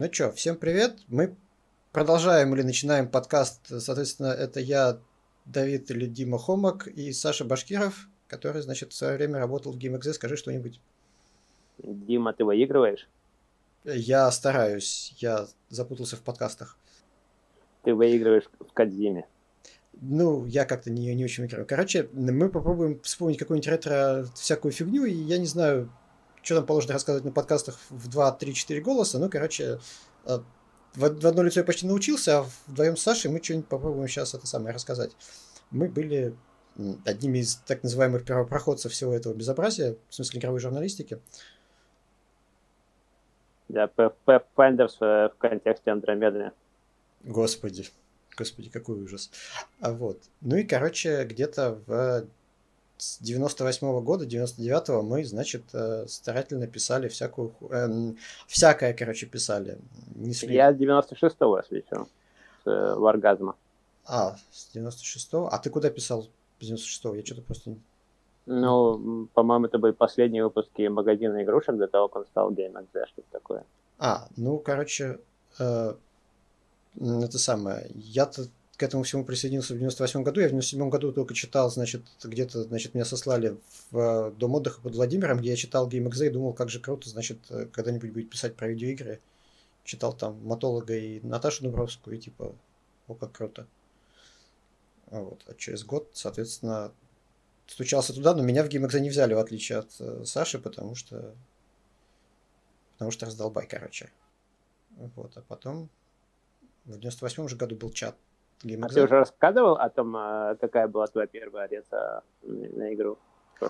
Ну что, всем привет. Мы продолжаем или начинаем подкаст. Соответственно, это я, Давид или Дима Хомак и Саша Башкиров, который, значит, в свое время работал в GameXZ. Скажи что-нибудь. Дима, ты выигрываешь? Я стараюсь. Я запутался в подкастах. Ты выигрываешь в Кадзиме. Ну, я как-то не, не очень выигрываю. Короче, мы попробуем вспомнить какую-нибудь ретро всякую фигню, и я не знаю, что там положено рассказывать на подкастах в 2, 3, 4 голоса. Ну, короче, э, в, в одно лицо я почти научился, а вдвоем с Сашей мы что-нибудь попробуем сейчас это самое рассказать. Мы были одними из так называемых первопроходцев всего этого безобразия, в смысле игровой журналистики. Да, Pathfinders в контексте Андромеды. Господи, господи, какой ужас. А вот. Ну и, короче, где-то в с 98 -го года, 99-го мы, значит, э, старательно писали всякую... Э, всякое, короче, писали. Несли... Я с 96-го освещал, с э, Варгазма. А, с 96-го? А ты куда писал с 96-го? Я что-то просто... Ну, по-моему, это были последние выпуски магазина игрушек до того, как он стал GameXZ, что-то такое. А, ну, короче, э, это самое. Я-то к этому всему присоединился в 98 году. Я в 97 году только читал, значит, где-то, значит, меня сослали в э, Дом отдыха под Владимиром, где я читал GameXZ и думал, как же круто, значит, э, когда-нибудь будет писать про видеоигры. Читал там Матолога и Наташу Дубровскую, и типа, о, как круто. Вот. А через год, соответственно, стучался туда, но меня в GameXZ не взяли, в отличие от э, Саши, потому что потому что раздолбай, короче. Вот, а потом в 98 же году был чат а ты уже рассказывал о том, а, какая была твоя первая ориентация на игру?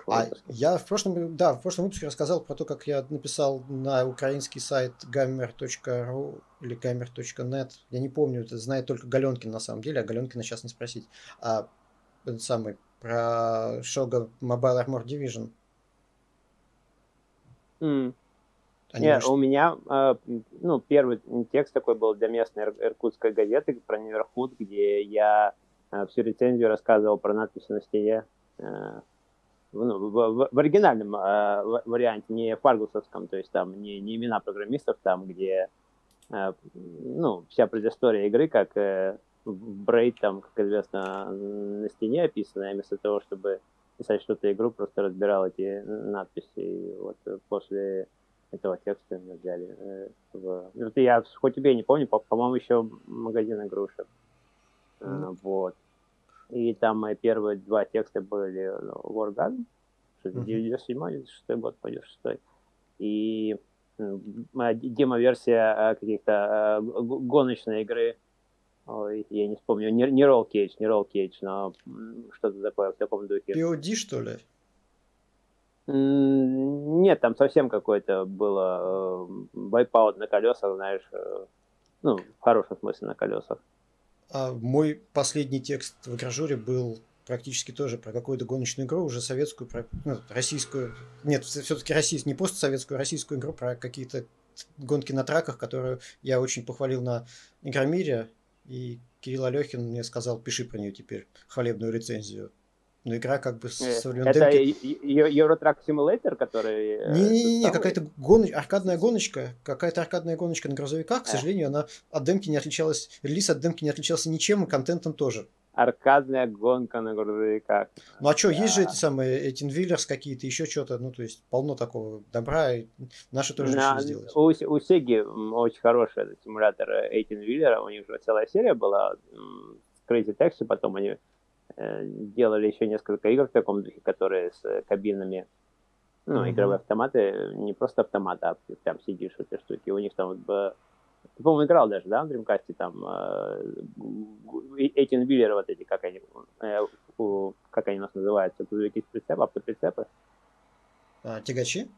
А я в прошлом, да, в прошлом выпуске рассказал про то, как я написал на украинский сайт gamer.ru или gamer.net. Я не помню, это знает только Галенкин на самом деле, а Галенкина сейчас не спросить. А этот самый про Shogun Mobile Armor Division. Mm. Они Нет, может... у меня, э, ну, первый текст такой был для местной иркутской газеты про Неверхуд, где я э, всю рецензию рассказывал про надписи на стене. Э, ну, в, в оригинальном э, варианте, не фаргусовском, то есть там не, не имена программистов, там, где э, ну, вся предыстория игры, как э, в Брейд, там, как известно, на стене описано, вместо того, чтобы писать что-то игру, просто разбирал эти надписи. И вот после этого текста мы взяли. Э, в... Это я хоть тебе не помню, по-моему, еще магазин игрушек. Mm-hmm. Вот. И там мои первые два текста были ну, Wargun, 97 96 год, пойдет 6 И демо-версия каких-то гоночной игры. Ой, я не вспомню. Не, не Roll Cage, не Roll Cage, но что-то такое в таком духе. POD, что ли? Нет, там совсем какой-то было вайпаут на колесах, знаешь, э, ну, в хорошем смысле на колесах. А мой последний текст в гражуре был практически тоже про какую-то гоночную игру, уже советскую, про ну, российскую, нет, все-таки российскую, не постсоветскую, а российскую игру про какие-то гонки на траках, которую я очень похвалил на Игромире, и Кирилл Алехин мне сказал, пиши про нее теперь хвалебную рецензию. Но игра как бы с э, времен Это Eurotrack Simulator, который... Не-не-не, э, какая-то гон... аркадная гоночка, какая-то аркадная гоночка на грузовиках, к э. сожалению, она от демки не отличалась, релиз от демки не отличался ничем, и контентом тоже. Аркадная гонка на грузовиках. Ну а что, есть же эти самые, эти Виллерс какие-то, еще что-то, ну то есть полно такого добра, и наши тоже на, решили сделать. У, у Сеги очень хороший этот симулятор Эйтин Виллера, у них же целая серия была, Crazy Taxi, потом они Э, делали еще несколько игр в таком духе, которые с кабинами, ну, mm-hmm. игровые автоматы, не просто автоматы, а прям сидишь в этой штуке. У них там, ты, по-моему, играл даже, да, в Dreamcast, там, эти Виллеры, вот эти, как они, э, как они у нас называются, грузовики с прицепа, автоприцепы. А, тягачи?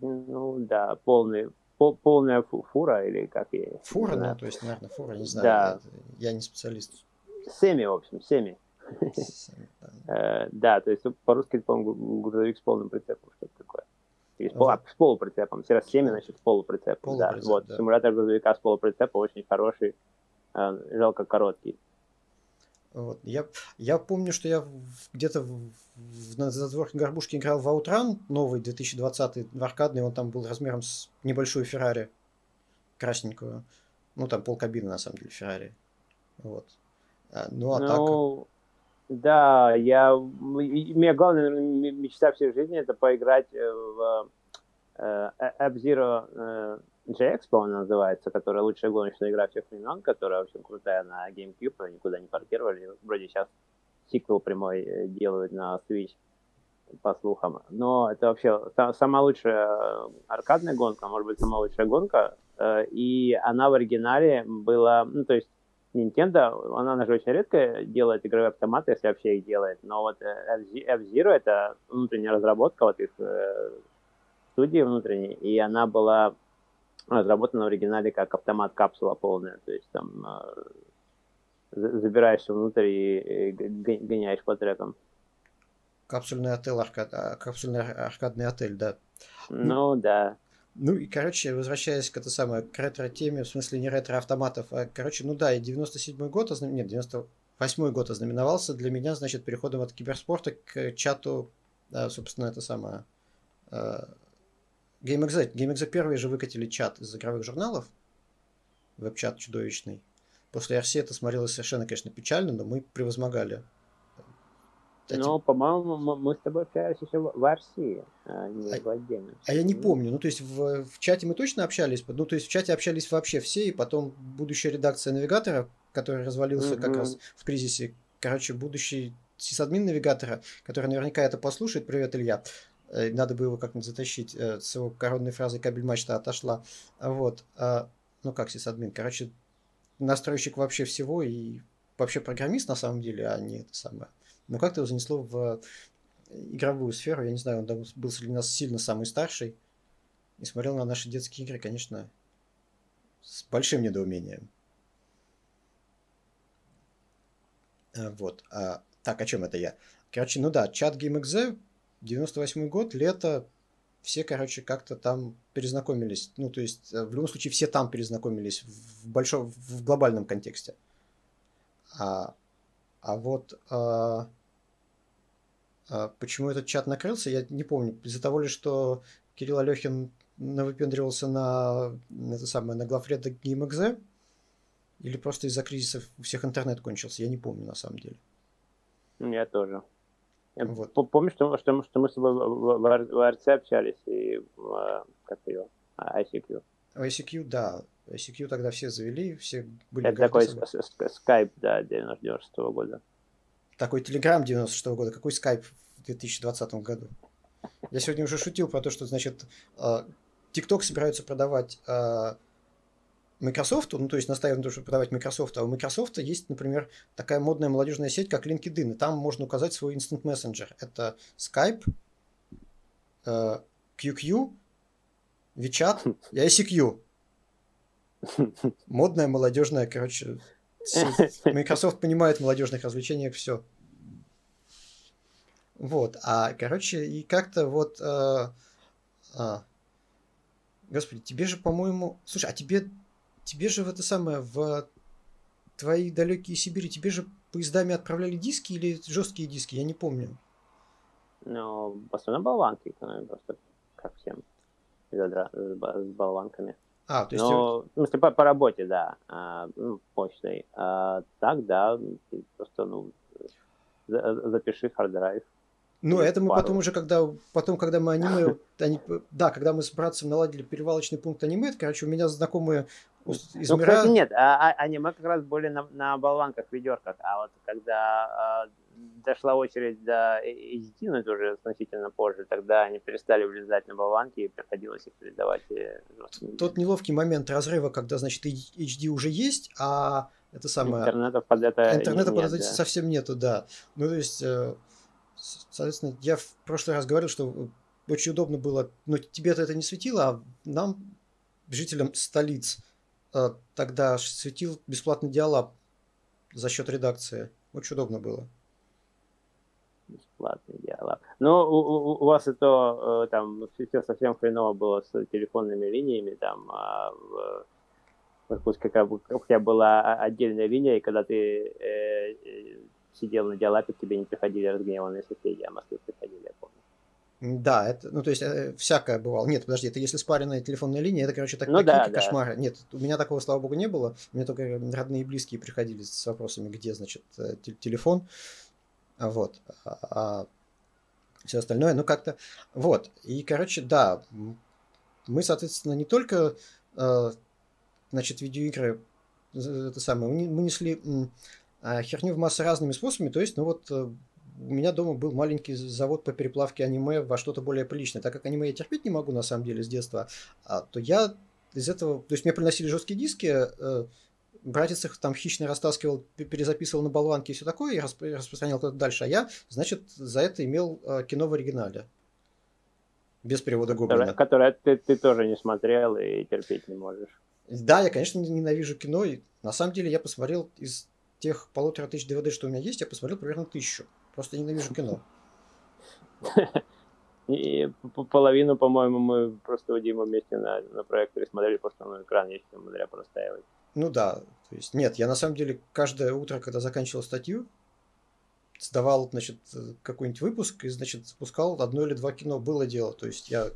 Ну, да, полный, пол, полная фура или как и... Фура, да, то есть, наверное, фура, не знаю, да. я, я не специалист. Семи, в общем, семи. Э, да, то есть по-русски, по-моему, грузовик с полным прицепом, что-то такое. С, а, с полуприцепом. Все раз 7, значит, с полуприцепом. Да, вот, симулятор грузовика с полуприцепом очень хороший, э, жалко короткий. Вот. Я, я помню, что я где-то на задворке горбушки играл в Outrun, новый 2020 в аркадный, он там был размером с небольшую Феррари. красненькую. Ну, там полкабины, на самом деле, Феррари. Вот. А, ну, а ну, так... Да, я... У меня главная мечта всей жизни это поиграть в э, F-Zero э, GX, по-моему, называется, которая лучшая гоночная игра всех времен, которая очень крутая на GameCube, никуда не портировали. Вроде сейчас сиквел прямой э, делают на Switch, по слухам. Но это вообще самая лучшая аркадная гонка, может быть, самая лучшая гонка. И она в оригинале была, ну, то есть Nintendo, она, она же очень редко делает игровые автоматы, если вообще их делает, но вот э, F-Zero это внутренняя разработка вот их э, студии внутренней, и она была разработана в оригинале как автомат-капсула полная, то есть там э, забираешься внутрь и, гоняешь по трекам. Капсульный отель, аркад... А, капсульный аркадный отель, да. Ну, да. Ну и, короче, возвращаясь к этой самой к ретро-теме, в смысле не ретро-автоматов, а, короче, ну да, и 97-й год, ознам... нет, 98-й год ознаменовался для меня, значит, переходом от киберспорта к чату, да, собственно, это самое... Э, GameXZ. GameXZ первые же выкатили чат из игровых журналов, веб-чат чудовищный. После RC это смотрелось совершенно, конечно, печально, но мы превозмогали ну, по-моему, мы с тобой общались еще в Арсии, а не а, в отдельно. А я не помню. Ну, то есть в, в чате мы точно общались. Ну, то есть в чате общались вообще все, и потом будущая редакция навигатора, который развалился mm-hmm. как раз в кризисе. Короче, будущий сисадмин навигатора, который наверняка это послушает. Привет, Илья. Э, надо было его как-нибудь затащить э, с его коронной фразой «Кабель мачта отошла». Вот. А, ну, как сисадмин? Короче, настройщик вообще всего и вообще программист на самом деле, а не это самое но как-то его занесло в игровую сферу. Я не знаю, он был среди нас сильно самый старший. И смотрел на наши детские игры, конечно, с большим недоумением. А, вот. А, так, о чем это я? Короче, ну да, чат GameXZ, 98 год, лето, все, короче, как-то там перезнакомились. Ну, то есть, э, в любом случае, все там перезнакомились в большом, в глобальном контексте. А, а вот а почему этот чат накрылся, я не помню. Из-за того ли, что Кирилл Алехин навыпендривался на, это самое, на главреда GameXZ? Или просто из-за кризиса у всех интернет кончился? Я не помню на самом деле. Я тоже. Я вот. Помню, что, что, что мы с тобой в, РЦ общались и в, как ее, ICQ. ICQ, да. ICQ тогда все завели, все были... Это такой скайп, да, 96 -го года такой Telegram 96 -го года, какой Skype в 2020 году. Я сегодня уже шутил про то, что, значит, а, TikTok собираются продавать а, Microsoft, ну, то есть настаивают на том, чтобы продавать Microsoft, а у Microsoft есть, например, такая модная молодежная сеть, как LinkedIn, и там можно указать свой Instant Messenger. Это Skype, QQ, WeChat и ICQ. Модная, молодежная, короче, Microsoft понимает в молодежных развлечениях все. Вот, а, короче, и как-то вот... А, а, господи, тебе же, по-моему... Слушай, а тебе, тебе же в это самое, в твои далекие Сибири, тебе же поездами отправляли диски или жесткие диски? Я не помню. Ну, в основном болванки, просто как всем, с болванками. А, то есть... Ну, в смысле, по, по работе, да, а, ну, почтой. А, так, да, просто, ну, запиши hard drive. Ну, это мы пару. потом уже, когда, потом, когда мы аниме, они, да, когда мы с братцем наладили перевалочный пункт аниме, короче, у меня знакомые ну, мира... кстати, нет, а, а, аниме как раз более на, на болванках, ведерках, а вот когда а, дошла очередь до HD, но это уже значительно позже, тогда они перестали влезать на болванки и приходилось их передавать. Э, Тот неловкий момент разрыва, когда, значит, HD уже есть, а это самое... Интернета под это Интернета нет, под это да. совсем нету, да. Ну, то есть, э, соответственно, я в прошлый раз говорил, что очень удобно было, но тебе-то это не светило, а нам, жителям столиц, э, тогда светил бесплатный диалаб за счет редакции. Очень удобно было бесплатный диалог. Но у, у, у вас это э, там все совсем хреново было с телефонными линиями, там а в, в Иркутске как бы, тебя была отдельная линия, и когда ты э, э, сидел на диалапе, к тебе не приходили разгневанные соседи, а Москве приходили, я помню. Да, это, ну, то есть, э, всякое бывало. Нет, подожди, это если спаренная телефонная линия, это, короче, так, ну, такие да, кошмары. Да. Нет, у меня такого, слава богу, не было. Меня только родные и близкие приходили с вопросами, где, значит, э, телефон. Вот. А, а все остальное, ну, как-то... Вот. И, короче, да, мы, соответственно, не только, э, значит, видеоигры это самое, мы несли а, херню в массы разными способами, то есть, ну вот у меня дома был маленький завод по переплавке аниме во что-то более приличное. Так как аниме я терпеть не могу, на самом деле, с детства, а, то я из этого... То есть мне приносили жесткие диски, э, братец их там хищно растаскивал, перезаписывал на болванке и все такое, и распространял это дальше. А я, значит, за это имел э, кино в оригинале. Без перевода Гоблина. Которое ты, ты тоже не смотрел и терпеть не можешь. Да, я, конечно, ненавижу кино. И на самом деле я посмотрел из тех полутора тысяч DVD, что у меня есть, я посмотрел примерно тысячу. Просто ненавижу кино. И половину, по-моему, мы просто у Димы вместе на, на проекторе смотрели, просто на экран есть благодаря простаивать. Ну да, то есть нет, я на самом деле каждое утро, когда заканчивал статью, сдавал, значит, какой-нибудь выпуск и, значит, запускал одно или два кино. Было дело. То есть я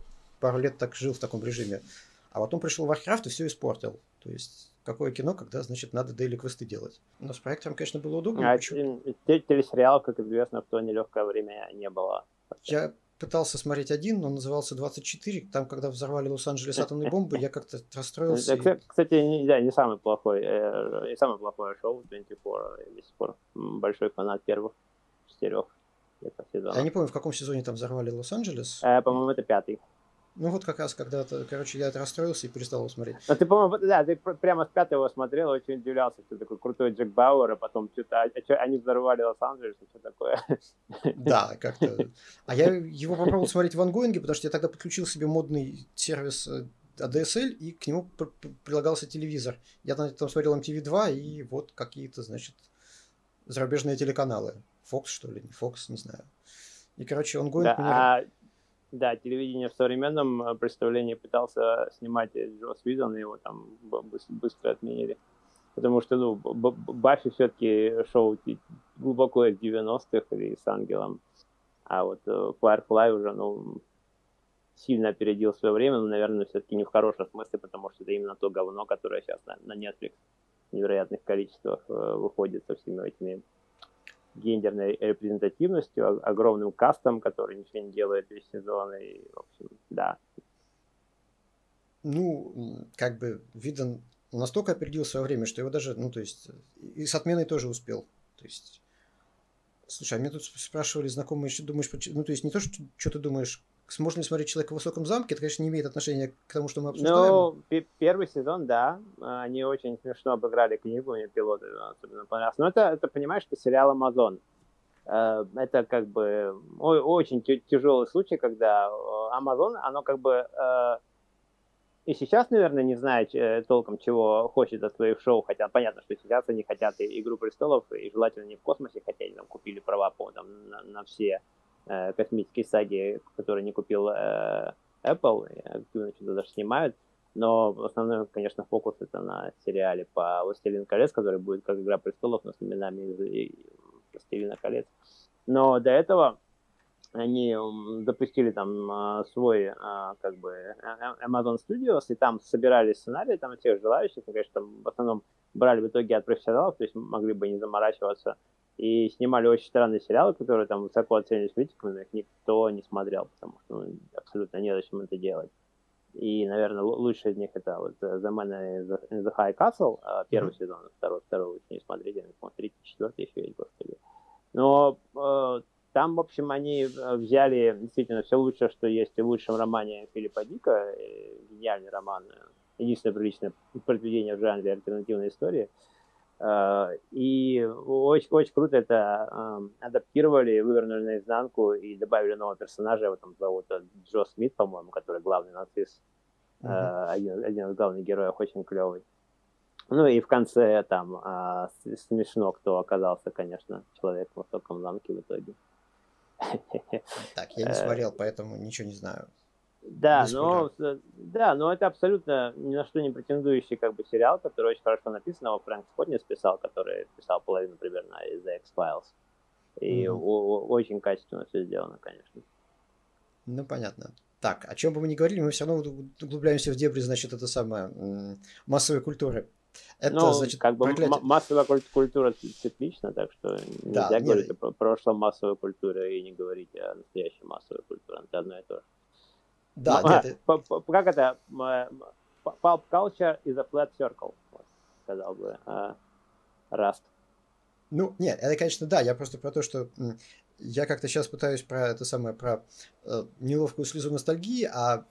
пару лет так жил в таком режиме. А потом пришел Warcraft и все испортил. То есть какое кино, когда, значит, надо дейли квесты делать. Но с проектором, конечно, было удобно. А телесериал, как известно, в то нелегкое время не было. Я пытался смотреть один, но назывался 24. Там, когда взорвали Лос-Анджелес атомной бомбы, я как-то расстроился. Кстати, не, да, не самый плохой, э, не самое плохое шоу 24. Я до сих пор большой фанат первых четырех сезонов. Я не помню, в каком сезоне там взорвали Лос-Анджелес. Э, по-моему, это пятый. Ну вот как раз когда-то, короче, я расстроился и перестал его смотреть. Ну ты, по-моему, да, ты прямо с пятого смотрел, очень удивлялся, что такой крутой Джек Бауэр, а потом что-то, а, что, они взорвали Лос-Анджелес, что такое. Да, как-то. А я его попробовал смотреть в ангоинге, потому что я тогда подключил себе модный сервис ADSL, э, и к нему прилагался телевизор. Я там, там смотрел MTV2, и вот какие-то, значит, зарубежные телеканалы. Fox, что ли, не Fox, не знаю. И, короче, он гонит да, меня... А да, телевидение в современном э, представлении пытался снимать Джос Видон, и его там быстро отменили. Потому что, ну, Баффи все-таки шоу глубоко из 90-х или с Ангелом. А вот э, Firefly уже, ну, сильно опередил свое время, но, наверное, все-таки не в хорошем смысле, потому что это именно то говно, которое сейчас на, на Netflix в невероятных количествах э, выходит со всеми этими гендерной репрезентативностью, огромным кастом, который ничего не делает весь сезон, и, в общем, да. Ну, как бы, Виден настолько опередил свое время, что его даже, ну, то есть, и с отменой тоже успел. То есть, слушай, а меня тут спрашивали знакомые, что думаешь, ну, то есть, не то, что, что ты думаешь, сможем ли смотреть человека в высоком замке, это, конечно, не имеет отношения к тому, что мы обсуждаем. Ну, первый сезон, да. Они очень смешно обыграли книгу, мне пилоты особенно понравилось. Но это, это понимаешь, это сериал Амазон. Э, это как бы очень тяжелый случай, когда Амазон, оно как бы э, и сейчас, наверное, не знает э, толком, чего хочет от своих шоу, хотя понятно, что сейчас они хотят и «Игру престолов», и желательно не в космосе, хотя они там купили права по, там, на, на все э, космические саги, которые не купил э, Apple, активно что-то даже снимают. Но основной, конечно, фокус это на сериале по «Властелин колец», который будет как «Игра престолов», но с именами из «Властелина колец». Но до этого они запустили там а, свой как бы э, э, Amazon Studios, и там собирали сценарии там всех желающих, и, конечно, там в основном брали в итоге от профессионалов, то есть могли бы не заморачиваться и снимали очень странные сериалы, которые там высоко оценились критиками, но их никто не смотрел, потому что ну, абсолютно незачем это делать. И, наверное, лучший из них это вот э, The Man in the High Castle, а, первый mm-hmm. сезон, второй, второй лучше не смотрели, я не помню, третий, четвертый еще есть, господи. Но э, там, в общем, они э, взяли действительно все лучшее, что есть в лучшем романе Филиппа Дика, гениальный роман, единственное приличное произведение в жанре альтернативной истории – Э, и очень, очень круто это эм, адаптировали, вывернули наизнанку и добавили нового персонажа, его там зовут э, Джо Смит, по-моему, который главный нацист, mm-hmm. один, один из главных героев, очень клевый. Ну и в конце там смешно, кто оказался, конечно, человек в высоком замке в итоге. Так, я не смотрел, поэтому ничего не знаю. Да, но, да, но это абсолютно ни на что не претендующий как бы сериал, который очень хорошо написан. Его Фрэнк Скотнис писал, который писал половину примерно из The X-Files. И mm-hmm. очень качественно все сделано, конечно. Ну, понятно. Так, о чем бы мы ни говорили, мы все равно углубляемся в дебри, значит, это самое, массовой культуры. Это, ну, значит, как бы проклятие... массовая культура циклична, так что да, нельзя нет. говорить о прошлом массовой культуре и не говорить о настоящей массовой культуре. Это одно и то же. Да, ну, нет, а. Как это? Pulp culture is a flat circle, сказал бы uh, Rust. Ну, нет, это, конечно, да, я просто про то, что я как-то сейчас пытаюсь про это самое, про э, неловкую слезу ностальгии, а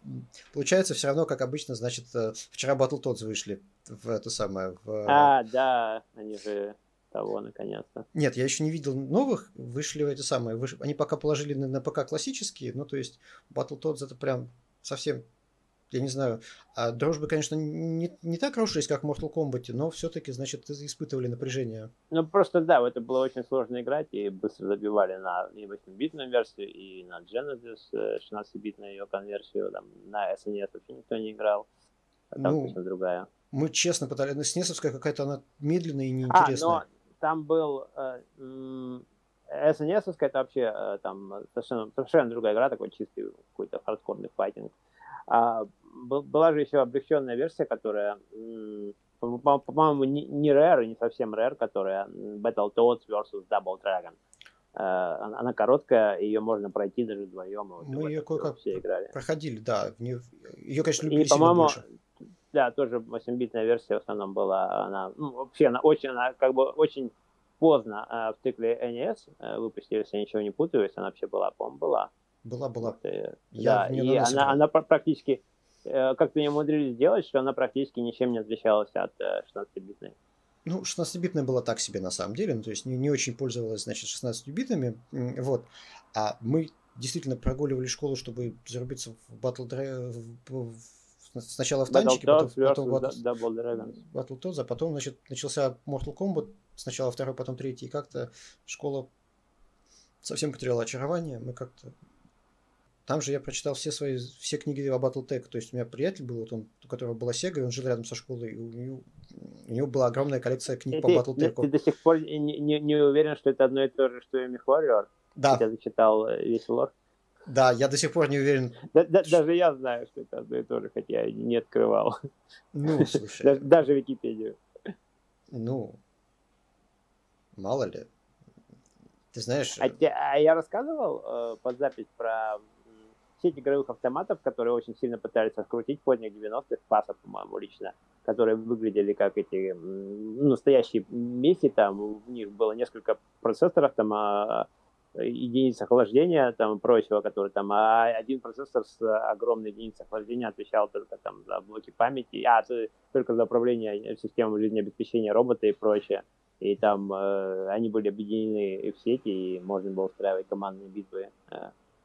получается все равно, как обычно, значит, э, вчера Battletoads вышли в это самое... В... А, да, они же того, наконец-то. Нет, я еще не видел новых, вышли эти самые, выш... они пока положили на, на ПК классические, ну, то есть Battletoads это прям совсем я не знаю, а дружбы, конечно, не, не так рушились, как в Mortal Kombat, но все-таки, значит, испытывали напряжение. Ну, просто да, это было очень сложно играть, и быстро забивали на и 8-битную версию, и на Genesis 16-битную э, ее конверсию, там, на SNES вообще никто не играл, а там ну, другая. Мы честно пытались, на SNES какая-то она медленная и неинтересная. А, но там был... Э, SNES это вообще э, там совершенно, совершенно другая игра, такой чистый какой-то хардкорный файтинг. А, была же еще облегченная версия, которая, по-моему, не Rare, не совсем Rare, которая Battletoads vs. Double Dragon. Э, она короткая, ее можно пройти даже вдвоем. Мы ее кое-как все играли. проходили, да. Ее, конечно, любили И, по-моему, больше. Да, тоже 8-битная версия в основном была. Она, ну, вообще, она очень, она как бы очень поздно э, в цикле NES э, выпустили, если я ничего не путаюсь, она вообще была, по-моему, была. Была, была. Вот, я да, и она, она практически Э, как-то не умудрились сделать, что она практически ничем не отличалась от 16-битной. Э, ну, 16-битная была так себе на самом деле, ну, то есть не, не очень пользовалась, значит, 16-битами, вот. А мы действительно прогуливали школу, чтобы зарубиться в Battle Dragon, сначала в танчике, потом, потом Battle, Double Dragons. Battletoads, а потом, значит, начался Mortal Kombat, сначала второй, потом третий, и как-то школа совсем потеряла очарование, мы как-то там же я прочитал все свои все книги о Battletech. То есть у меня приятель был, вот он, у которого была Sega, и он жил рядом со школой, и у него, у него была огромная коллекция книг ты, по Battletech. Ты, до сих пор не, не, не уверен, что это одно и то же, что и MechWarrior? Да. Хотя зачитал э, весь лор? Да, я до сих пор не уверен. Да, да. Даже я знаю, что это одно и то же, хотя я не открывал. Ну, слушай. Даже, даже Википедию. Ну, мало ли. Ты знаешь... А, а я рассказывал э, под запись про сеть игровых автоматов, которые очень сильно пытались раскрутить поздних 90-х, Паса, по-моему, лично, которые выглядели как эти ну, настоящие месси, там в них было несколько процессоров, там а, единиц охлаждения там прочего, который там, а один процессор с огромной единицей охлаждения отвечал только там за блоки памяти, а только за управление системой жизнеобеспечения робота и прочее. И там э, они были объединены в сети, и можно было устраивать командные битвы э,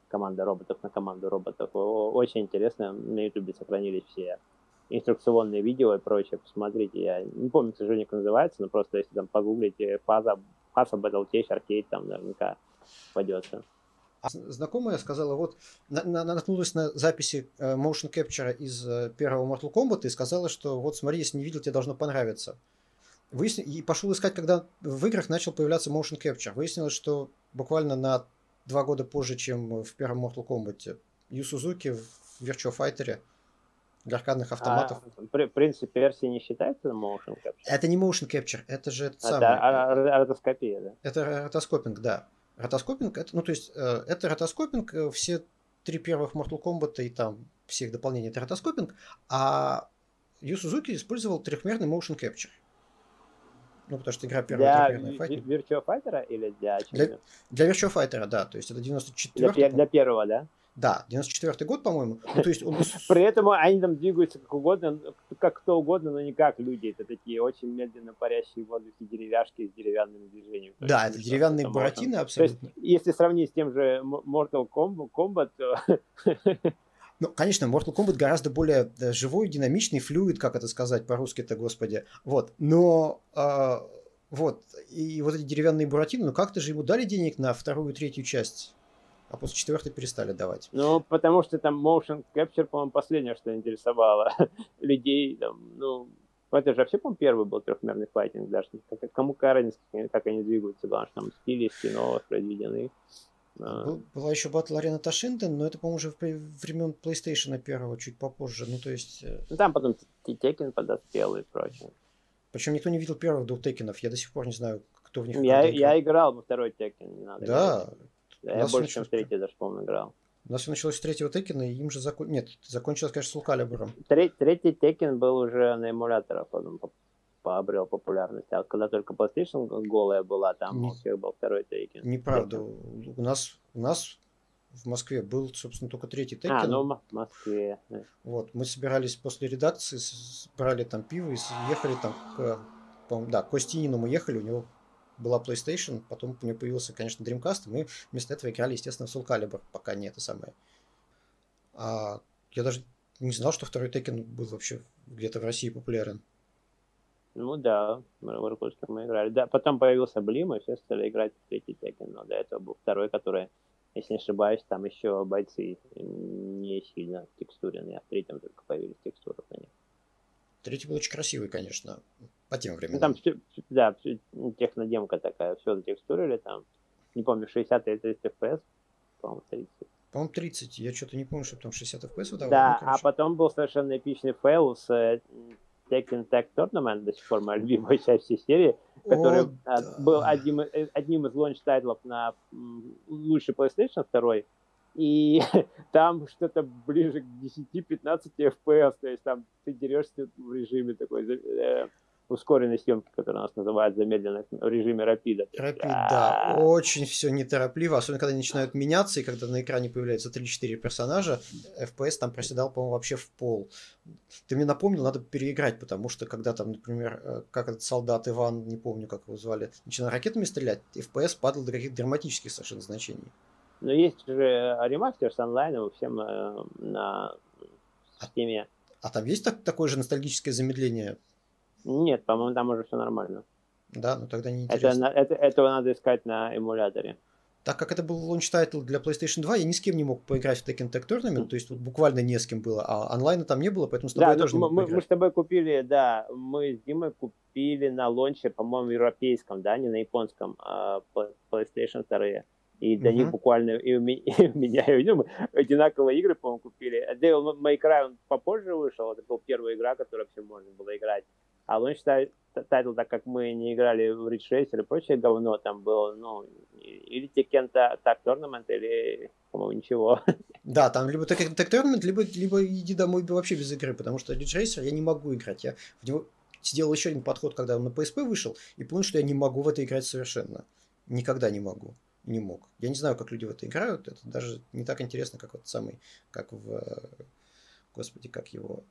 команда роботов на команду роботов. Очень интересно, на ютубе сохранились все инструкционные видео и прочее, посмотрите, я не помню, к сожалению, как называется, но просто если там погуглите фаза, фаза Battletech Arcade, там наверняка попадется. А знакомая сказала, вот, на, на, наткнулась на записи э, motion capture из э, первого Mortal Kombat и сказала, что вот смотри, если не видел, тебе должно понравиться. Выясни... И пошел искать, когда в играх начал появляться motion capture. Выяснилось, что буквально на два года позже, чем в первом Mortal Kombat. Ю Сузуки в Virtua Fighter для аркадных автоматов. А, принцип Персии не считается motion capture? Это не motion capture, это же это, это самое... ротоскопия, да? Это ротоскопинг, да. Ротоскопинг, это, ну то есть э, это ротоскопинг, э, все три первых Mortal Kombat и там все их дополнения это ротоскопинг, а Ю Сузуки использовал трехмерный motion capture. Ну, потому что игра первая для файтинг. Virtua Fighter или для Для, для Virtua Fighter, да. То есть это 94 для, для первого, да? Да, 94 год, по-моему. Ну, то есть он... При этом они там двигаются как угодно, как кто угодно, но не как люди. Это такие очень медленно парящие в воздухе деревяшки с деревянными движениями. Да, это деревянные это буратины абсолютно. То есть, если сравнить с тем же Mortal Kombat, то Ну, конечно, Mortal Kombat гораздо более э, живой, динамичный, флюид, как это сказать по-русски-то, господи. Вот, но... Э, вот, и вот эти деревянные буратины, ну как-то же ему дали денег на вторую и третью часть, а после четвертой перестали давать. Ну, потому что там motion capture, по-моему, последнее, что интересовало людей, там, ну, это же вообще, по-моему, первый был трехмерный файтинг, даже как, кому разница, как они двигаются, главное, что там стили, кино воспроизведены. А. Был, была еще Battle Arena Ташинден, но это, по-моему, уже времен PlayStation первого, чуть попозже. Ну, то есть... Э, ну, там потом Текен подоспел и прочее. Причем никто не видел первых двух Текенов. Я до сих пор не знаю, кто в них Я, я играл во второй Текен, не надо Да. да я больше, чем в третий даже, по-моему, играл. У нас все началось с третьего Текена, и им же закон... Нет, закончилось, конечно, с Лукалибром. Третий Текен был уже на эмуляторах, потом пообрел популярность. А когда только PlayStation голая была, там не... у всех был второй Текен. Неправда. У нас, у нас в Москве был, собственно, только третий Текен. А, ну в Москве. Вот, мы собирались после редакции, брали там пиво и ехали там к, да, к Костинину мы ехали, у него была PlayStation, потом у него появился, конечно, Dreamcast, и мы вместо этого играли, естественно, в Soul Calibur, пока не это самое. А я даже не знал, что второй Tekken был вообще где-то в России популярен. Ну да, в Иркутске мы играли. Да, потом появился Блим, и все стали играть в третий Tekken, но до этого был второй, который, если не ошибаюсь, там еще бойцы не сильно текстуренные, а в третьем только появились текстуры на них. Третий был очень красивый, конечно, по тем временам. Ну, там, да, технодемка такая, все затекстурили там. Не помню, 60 и 30 FPS, по-моему, 30. По-моему, 30. Я что-то не помню, что там 60 FPS выдавал. Да, ну, а потом был совершенно эпичный фейл с э, Tekken Tag Tournament, до сих пор моя любимая часть всей серии, который О, а, да. был одним, э, одним из launch title ов на лучший PlayStation 2, и там что-то ближе к 10-15 FPS, то есть там ты дерешься в режиме такой э, ускоренной съемки, которая у нас называют замедленной в режиме рапида. Рапид, да. Очень все неторопливо, особенно когда они начинают меняться, и когда на экране появляются 3-4 персонажа, FPS там проседал, по-моему, вообще в пол. Ты мне напомнил, надо переиграть, потому что когда там, например, э, как этот солдат Иван, не помню, как его звали, начинал ракетами стрелять, FPS падал до каких-то драматических совершенно значений. Но есть же ремастер с онлайном всем э, на системе. А, а там есть так, такое же ностальгическое замедление нет, по-моему, там уже все нормально. Да, ну тогда не интересно. Это, это, этого надо искать на эмуляторе. Так как это был launch title для PlayStation 2, я ни с кем не мог поиграть в Tekken Tag Tournament, то есть вот буквально не с кем было, а онлайна там не было, поэтому с тобой да, я тоже мы, не мог мы, мы с тобой купили, да, мы с Димой купили на launch е, по-моему, европейском, да, не на японском, а PlayStation 2. И для mm-hmm. них буквально и у, меня, и у меня, и у него одинаковые игры, по-моему, купили. Devil May Cry он попозже вышел, это была первая игра, которую вообще можно было играть. А он считает title, так как мы не играли в Ridge Racer и прочее говно, там было, ну, или Tekken Tag Tournament, или, по-моему, ничего. Да, там либо Tag Tournament, либо, либо иди домой вообще без игры, потому что Ridge Racer я не могу играть. Я в него сделал еще один подход, когда он на PSP вышел, и понял, что я не могу в это играть совершенно. Никогда не могу. Не мог. Я не знаю, как люди в это играют. Это даже не так интересно, как вот самый, как в... Господи, как его...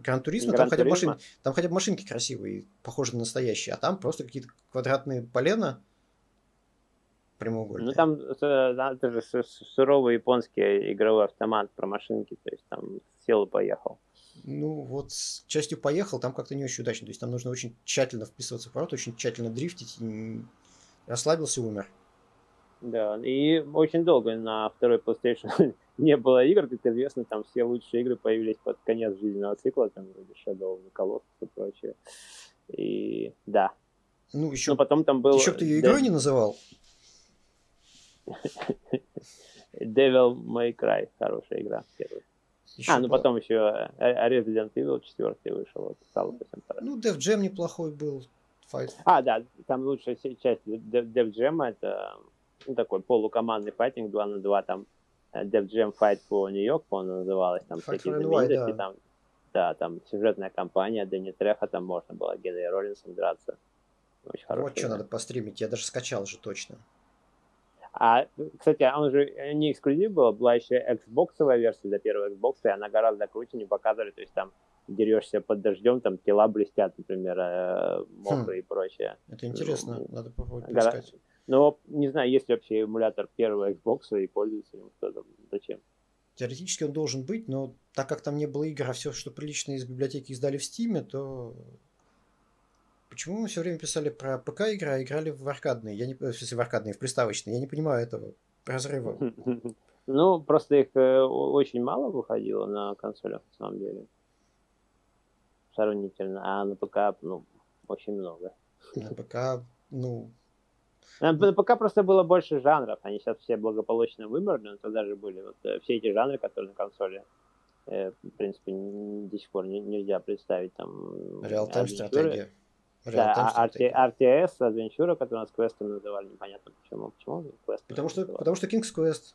Гран Туризма, там хотя, бы машин, там хотя бы машинки красивые, похожи на настоящие, а там просто какие-то квадратные полена прямоугольные. Ну там это же суровый японский игровой автомат про машинки, то есть там сел и поехал. Ну вот с частью поехал, там как-то не очень удачно, то есть там нужно очень тщательно вписываться в поворот, очень тщательно дрифтить, расслабился и умер. Да, и очень долго на второй PlayStation не было игр, как известно, там все лучшие игры появились под конец жизненного цикла, там вроде Shadow of the Colossus и прочее. И да. Ну, еще, Но потом там был... Еще ты ее игрой Dev... не называл? Devil May Cry, хорошая игра первая. Еще а, ну по... потом еще Resident Evil 4 вышел, вот, стало совсем Ну, Dev Jam неплохой был. Fight. А, да, там лучшая часть Dev Jam это ну, такой полукомандный файтинг 2 на 2, там Def Jam Fight по Нью-Йорк, по-моему, называлась, там Fight всякие знаменитости, да. там, да, там сюжетная кампания, Дэнни Треха, там можно было Генри Роллинсом драться. Очень хорошо. Вот что надо постримить, я даже скачал же точно. А, кстати, он же не эксклюзив был, была еще Xbox версия для первого Xbox, и она гораздо круче, не показывали, то есть там дерешься под дождем, там тела блестят, например, э, мокрые хм. и прочее. Это интересно, надо попробовать Гора... Но не знаю, есть ли вообще эмулятор первого Xbox и пользуется им кто-то. Зачем? Теоретически он должен быть, но так как там не было игр, а все, что прилично из библиотеки издали в Стиме, то почему мы все время писали про ПК игры, а играли в аркадные? Я не, в смысле, в аркадные, в приставочные. Я не понимаю этого разрыва. Ну, просто их э, очень мало выходило на консолях, на самом деле. Сравнительно. А на ПК, ну, очень много. На ПК, ну, ПК просто было больше жанров, они сейчас все благополучно вымерли, но тогда же были вот э, все эти жанры, которые на консоли, э, в принципе, до сих пор не, нельзя представить там... Реал-тайм стратегия. Да, RTS, Adventure, который у нас квестом называли, непонятно почему. Почему квест? Потому что, потому что King's Quest.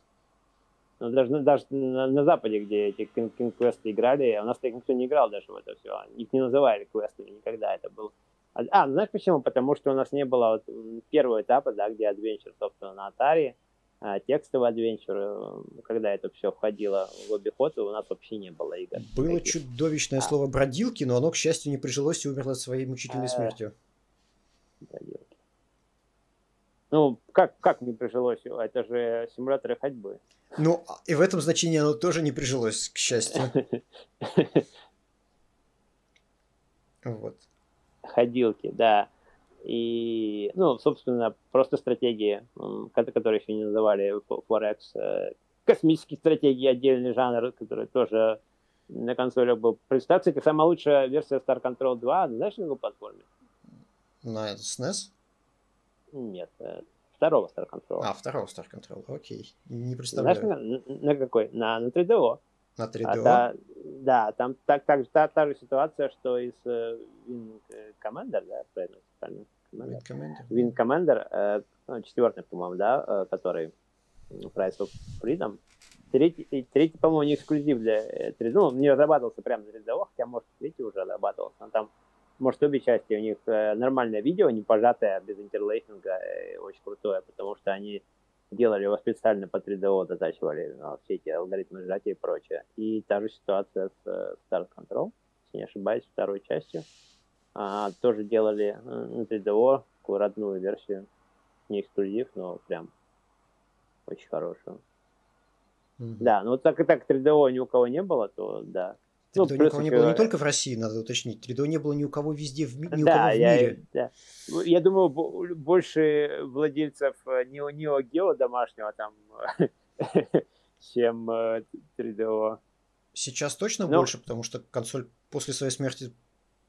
Ну, даже, даже на, на Западе, где эти King, King Quest играли, а у нас так никто не играл даже в это все. Их не называли квестами никогда. Это был а, ну, знаешь почему? Потому что у нас не было вот первого этапа, да, где Adventure, собственно, на Atari, а текстовый Adventure, э, когда это все входило в обиход, у нас вообще не было игр. Было каких. чудовищное а. слово бродилки, но оно, к счастью, не прижилось и умерло своей мучительной а, смертью. Бродилки. Ну, как, как не прижилось? Это же симуляторы ходьбы. Ну, и в этом значении оно тоже не прижилось, к счастью. Вот ходилки, да. И, ну, собственно, просто стратегии, которые еще не называли Forex, э, космические стратегии, отдельный жанр, который тоже на консолях был представлен. Кстати, самая лучшая версия Star Control 2, знаешь, на какой платформе? На SNES? Нет, э, второго Star Control. А, второго Star Control, окей. Не представляю. Знаешь, на, на какой? На, на 3DO. На 3DO? А та, да, там так, так, та, та же ситуация, что и с э, Wing Commander, да, правильно? Wing Commander. Wing Commander, э, ну, четвертый, по-моему, да, э, который Price of Freedom. Третий, третий по-моему, не эксклюзив для 3D. Ну, не разрабатывался прямо на 3D, хотя, может, третий уже разрабатывался. Но там, может, обе части у них нормальное видео, не пожатое, без интерлейсинга, очень крутое, потому что они делали его специально по 3DO, затачивали ну, все эти алгоритмы сжатия и прочее. И та же ситуация с uh, Start Control, если не ошибаюсь, второй частью. А, тоже делали на 3DO такую родную версию, не эксклюзив, но прям очень хорошую. Mm-hmm. Да, ну вот так и так 3DO ни у кого не было, то да, 3DO ну, ни у кого не было не только в России, надо уточнить. 3DO не было ни у кого везде, в, ни да, у кого в я, мире. Да. Я думаю, больше владельцев Neo, Neo Geo домашнего там, чем 3DO. Э, Сейчас точно Но... больше, потому что консоль после своей смерти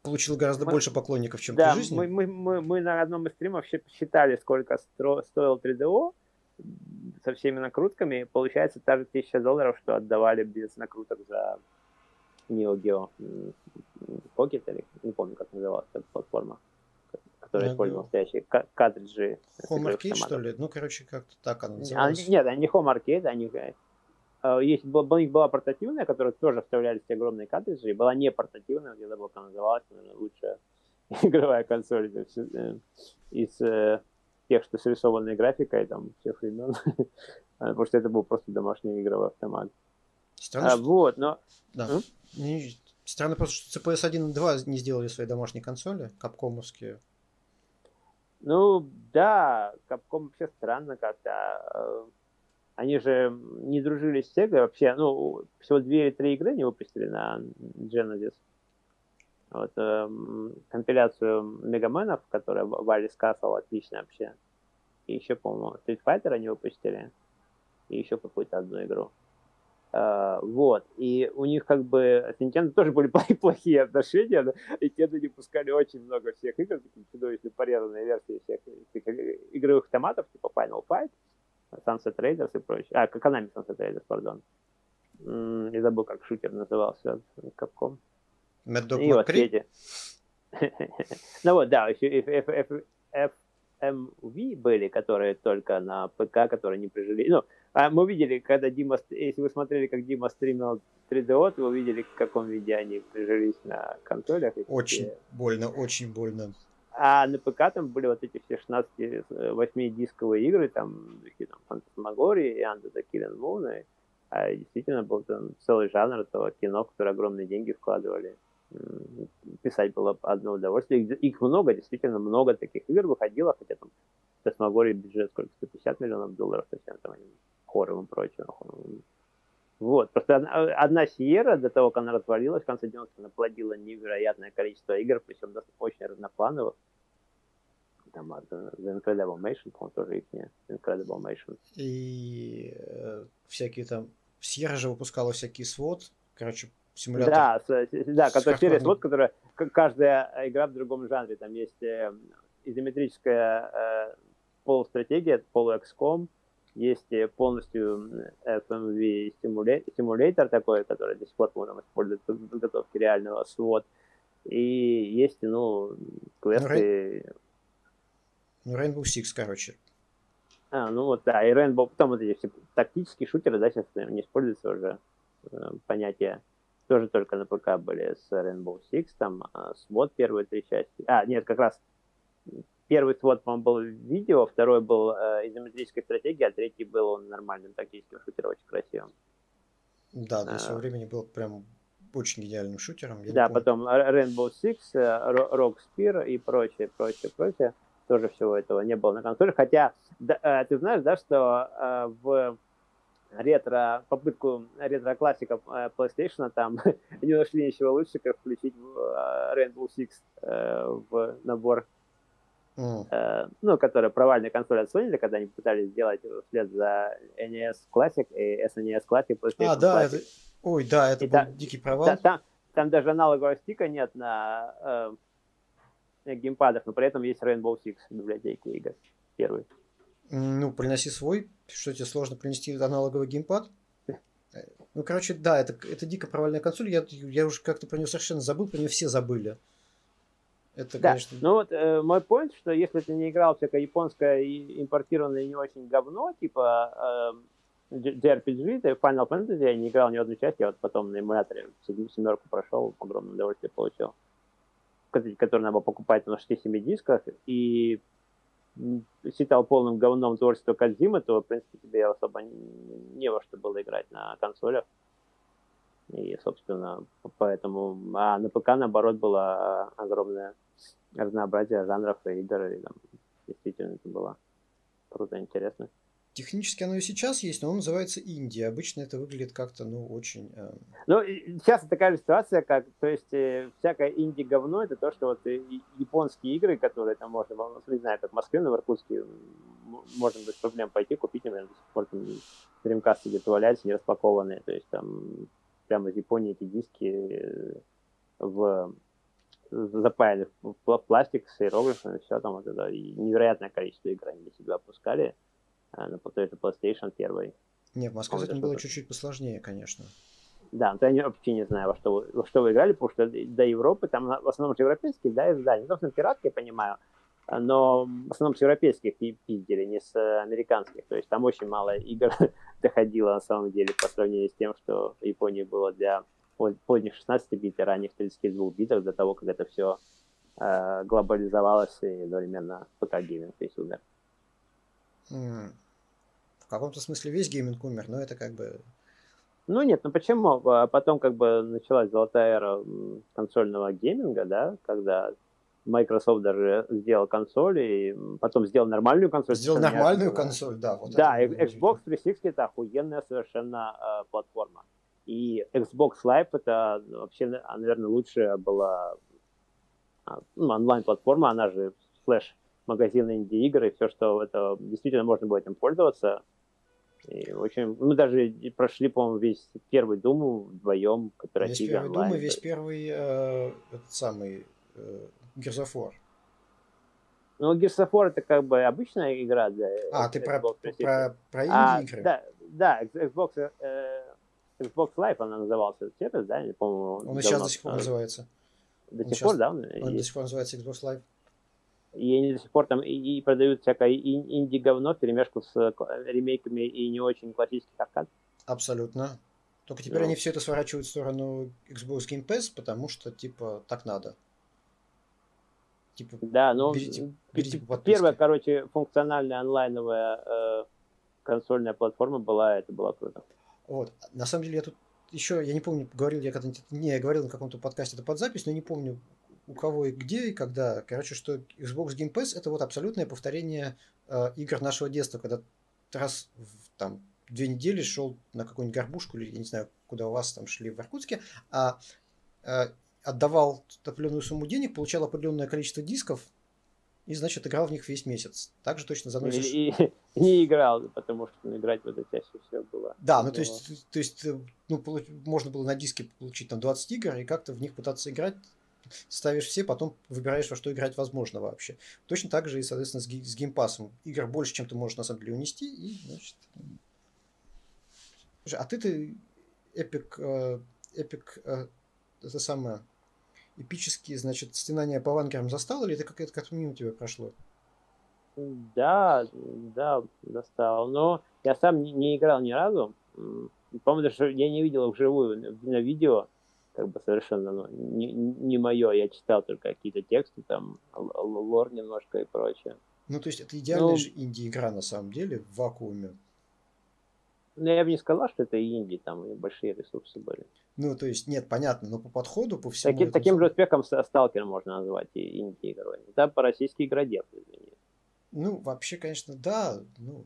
получила гораздо мы, больше поклонников, чем да, при жизни. Мы, мы, мы, мы на одном из стримов считали, сколько стро, стоил 3DO со всеми накрутками. Получается, та же тысяча долларов, что отдавали без накруток за Neo Geo Pocket, или не помню, как называлась эта платформа, которая Neo использовала настоящие картриджи. Home Arcade, что ли? Ну, короче, как-то так она называлась. А, нет, они не Home Arcade, они... Э, есть, у них была портативная, которая тоже вставлялись огромные картриджи, и была не портативная, где забыл, как называлась, наверное, лучшая игровая консоль из, э, из э, тех, что с рисованной графикой, там, всех времен, потому что это был просто домашний игровой автомат. Странно, а, что... Вот, но... Да. М? Странно просто, что CPS 1 и 2 не сделали свои домашние консоли, капкомовские. Ну, да, Capcom вообще странно как-то. Э, они же не дружили с Sega вообще. Ну, всего две или три игры не выпустили на Genesis. Вот, эм, компиляцию Мегаменов, которая Валис Castle, отлично вообще. И еще, по-моему, Street Fighter они выпустили. И еще какую-то одну игру. Uh, вот, и у них как бы с Nintendo тоже были плохие отношения, и Nintendo не пускали очень много всех игр, такие чудовищно порезанные версии всех игровых автоматов, типа Final Fight, Sunset Raiders и прочее. А, Konami Sunset Raiders, пардон. Я забыл, как шутер назывался, Capcom. Mad Dog и вот эти. ну вот, да, еще FMV были, которые только на ПК, которые не прижили. Ну, а мы видели, когда Дима, если вы смотрели, как Дима стримил 3DO, то вы видели, в каком виде они прижились на консолях. Очень эти... больно, очень больно. А на ПК там были вот эти все 16-8-дисковые игры, там, такие там Фантасмагории и Under the Killing Moon, а действительно был там целый жанр этого кино, в которое огромные деньги вкладывали. Писать было одно удовольствие. Их много, действительно много таких игр выходило, хотя там Фантасмагории бюджет сколько, 150 миллионов долларов совсем там хором и прочим. Вот. Просто одна, одна Сиера, до того, как она развалилась, в конце 90-х она плодила невероятное количество игр, причем очень разноплановых. Там от The Incredible Mation, по-моему, тоже их не Incredible Mation. И э, всякие там... Сьерра же выпускала всякие свод, короче, симулятор. Да, с, да, которая серия свод, которая каждая игра в другом жанре. Там есть э, изометрическая э, полустратегия, полуэкском, есть полностью FMV симулятор такой, который до сих пор, по-моему, используют в подготовке реального свод. И есть, ну, квесты... Ну, Rainbow Six, короче. А, ну вот, да, и Rainbow, потом вот эти все тактические шутеры, да, сейчас не используются уже э, понятия. Тоже только на ПК были с Rainbow Six, там э, свод первые три части. А, нет, как раз первый свод, по-моему, был видео, второй был э, изометрической стратегией, а третий был нормальным тактическим шутером, очень красивым. Да, для а, своего времени был прям очень гениальным шутером. Я да, потом Rainbow Six, э, Rock Spear и прочее, прочее, прочее. Тоже всего этого не было на консоли. Хотя, да, э, ты знаешь, да, что э, в ретро, попытку ретро-классиков э, PlayStation, там не нашли ничего лучше, как включить Rainbow Six э, в набор Mm. Э, ну, которая провальная консоль от Sony, когда они пытались сделать вслед за NES Classic и SNES Classic PlayStation А, да, Classic. это... Ой, да, это и был та, дикий провал. Да, там, там даже аналогового стика нет на э, геймпадах, но при этом есть Rainbow Six в библиотеке игр. Первый. Ну, приноси свой. Что тебе сложно принести аналоговый геймпад? Ну, короче, да, это, это дико провальная консоль. Я, я уже как-то про нее совершенно забыл, про нее все забыли. Это, да. конечно... Ну вот э, мой point, что если ты не играл всякое японское и импортированное не очень говно, типа э, JRPG, ты Final Fantasy, я не играл ни одну часть, я вот потом на эмуляторе семерку прошел, огромное удовольствие получил. Который надо было покупать на 6-7 дисках, и считал полным говном творчество Кадзимы, то, в принципе, тебе особо не во что было играть на консолях. И, собственно, поэтому... А на ПК, наоборот, было огромное разнообразие жанров и игр, и там действительно это было круто, интересно. Технически оно и сейчас есть, но оно называется Индия. Обычно это выглядит как-то, ну, очень... Э... Ну, сейчас такая же ситуация, как, то есть, э, всякое инди-говно, это то, что вот э, японские игры, которые там можно, ну, не знаю, как в Москве, но в Иркутске, можно без проблем пойти купить, например, до сих пор там Dreamcast где-то валяются, не распакованные, то есть там прямо из Японии эти диски э, в запаяли в пластик с иероглифами, все там вот это, и невероятное количество игр они для себя опускали а, на же PlayStation первой. Не, в Москве с этим было чуть-чуть посложнее, конечно. Да, но я вообще не знаю, во что, во что вы играли, потому что до Европы там в основном европейские, да, издания. Ну, собственно, пиратки, я понимаю, но в основном с европейских пиздили, не с американских. То есть там очень мало игр доходило на самом деле по сравнению с тем, что в Японии было для поздних 16 бит и ранних 32 битах до того, как это все э, глобализовалось и одновременно ПК-гейминг весь умер. В каком-то смысле весь гейминг умер, но это как бы... Ну нет, ну почему? А потом как бы началась золотая эра консольного гейминга, да, когда Microsoft даже сделал консоль, и потом сделал нормальную консоль. Сделал нормальную консоль, да. Вот да, Xbox 360 это охуенная совершенно э, платформа. И Xbox Live это вообще, наверное, лучшая была а, ну, онлайн-платформа, она же флеш магазин инди-игр, и все, что это действительно можно было этим пользоваться. И, в общем, мы даже прошли, по-моему, весь первый Думу вдвоем, кооперативе Весь первый онлайн. Весь первый э, этот самый э, War. Ну, War это как бы обычная игра для А, Xbox ты про, про, про инди-игры? А, да, да, Xbox, э, Xbox Live она называлась сервис, да, я помню. Он сейчас до сих пор называется. До сих пор, да? Он, он до сих пор называется Xbox Live. И они до сих пор там и, и продают всякое инди-говно в перемешку с ремейками и не очень классических аркад. Абсолютно. Только теперь ну. они все это сворачивают в сторону Xbox Game Pass, потому что, типа, так надо. Типа, да, ну, берите, берите первая, короче, функциональная онлайновая э, консольная платформа была, это было круто. Вот. На самом деле, я тут еще, я не помню, говорил я когда-нибудь, не, я говорил на каком-то подкасте это под запись, но не помню, у кого и где и когда. Короче, что Xbox Game Pass это вот абсолютное повторение э, игр нашего детства, когда раз в, там две недели шел на какую-нибудь горбушку или я не знаю, куда у вас там шли в Иркутске, а э, отдавал определенную сумму денег, получал определенное количество дисков, и, значит, играл в них весь месяц. Также точно заносишь... И, и, не играл, потому что ну, играть в это чаще всего было. Да, ну то есть, то есть э, ну, можно было на диске получить там 20 игр и как-то в них пытаться играть. ставишь все, потом выбираешь, во что играть возможно вообще. Точно так же и, соответственно, с, с Game Pass ом. Игр больше, чем ты можешь на самом деле унести, и, значит... А ты-то эпик, эпик, э, это самое, эпические, значит, стенания по вангерам застал, или это как-то как мимо тебя прошло? Да, да, достал. Но я сам не, не играл ни разу. По-моему, даже я не видел вживую на видео как бы совершенно ну, не, не мое. Я читал только какие-то тексты, там, лор немножко и прочее. Ну, то есть это идеальная ну, же инди-игра на самом деле, в вакууме. Ну, я бы не сказал, что это инди, там большие ресурсы были. Ну, то есть, нет, понятно, но по подходу, по всему... Таки, таким же успехом Сталкер можно назвать и инди-игрой. Это по-российски игродев, извини. Ну, вообще, конечно, да, ну,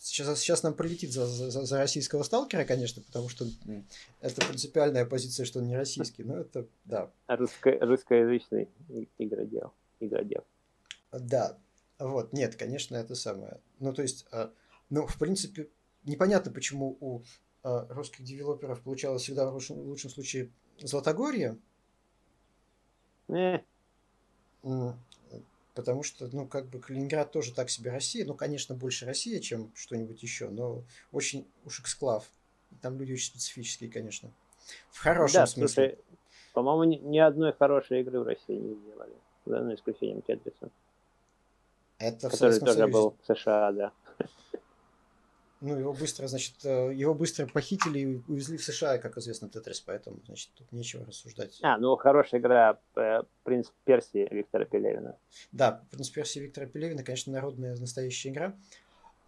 Сейчас, сейчас нам прилетит за, за, за российского сталкера, конечно, потому что это принципиальная позиция, что он не российский, но это, да. Русско, русскоязычный игродел. игродел. Да, вот, нет, конечно, это самое. Ну, то есть, а, ну, в принципе, непонятно, почему у а, русских девелоперов получалось всегда в лучшем, в лучшем случае Златогорье. Не потому что, ну, как бы Калининград тоже так себе Россия, ну, конечно, больше Россия, чем что-нибудь еще, но очень уж эксклав. Там люди очень специфические, конечно. В хорошем да, смысле. Слушай, по-моему, ни, ни одной хорошей игры в России не сделали, за исключением Тетриса. Это который тоже Союзе. был в США, да. Ну, его быстро, значит, э, его быстро похитили и увезли в США, как известно, Тетрис, поэтому, значит, тут нечего рассуждать. А, ну, хорошая игра э, «Принц Персии» Виктора Пелевина. Да, «Принц Персии» Виктора Пелевина, конечно, народная настоящая игра.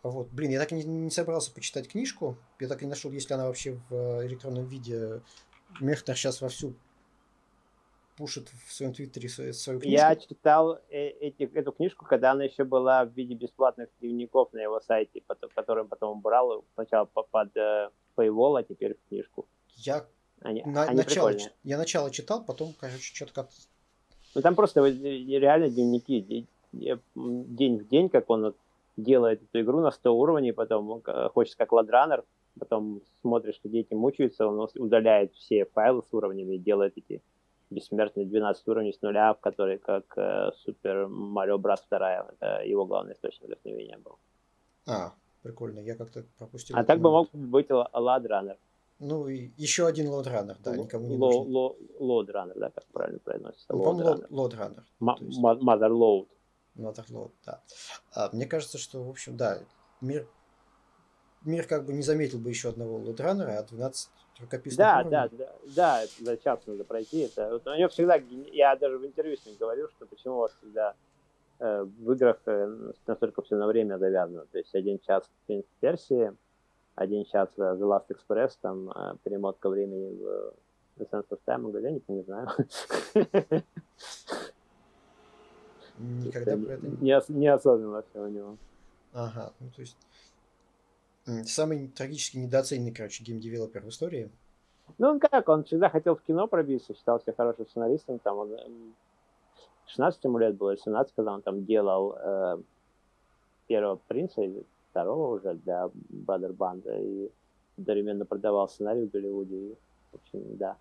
Вот, блин, я так и не, не собрался почитать книжку, я так и не нашел, если она вообще в э, электронном виде. Мехнер сейчас вовсю пушит в своем твиттере свою книжку. Я читал э, эти, эту книжку, когда она еще была в виде бесплатных дневников на его сайте, которым потом брал сначала под э, Paywall, а теперь в книжку. Я, они, на, они начало, я начало читал, потом, короче, что-то как-то... Ну там просто реально дневники, день в день, как он делает эту игру на 100 уровней, потом э, хочется как ладранер, потом смотришь, что дети мучаются, он удаляет все файлы с уровнями и делает эти бессмертный 12 уровней с нуля, в который как э, Супер Марио Брат 2. Это его главный источник вдохновения был. А, прикольно. Я как-то пропустил. А так бы мог быть Lode Runner. Ну, и еще один Lode Runner, да, никому не нужен. Lode Runner, да, как правильно произносится. Ну, по-моему, Lode Runner. Mother Lode. Mother Lode, да. А, мне кажется, что, в общем, да, мир мир как бы не заметил бы еще одного Lode Runner а, а 12 рукописных да. Да, да, да, за час надо пройти. Это, вот у него всегда, я даже в интервью с ним говорил, что почему у вас всегда э, в играх э, настолько все на время завязано. То есть один час в Персии, один час в The Last Express, там э, перемотка времени в The Sands of Time, он говорит, я не, не знаю. Никогда про это не... Неосознанно все у него. Ага, ну то есть Самый трагически недооцененный, короче, game developer в истории. Ну, он как, он всегда хотел в кино пробиться, считался хорошим сценаристом, там он 16 ему лет было, 17, когда он там делал э, первого принца или второго уже для Brother Band, и одновременно продавал сценарий в Голливуде, и, в общем, да.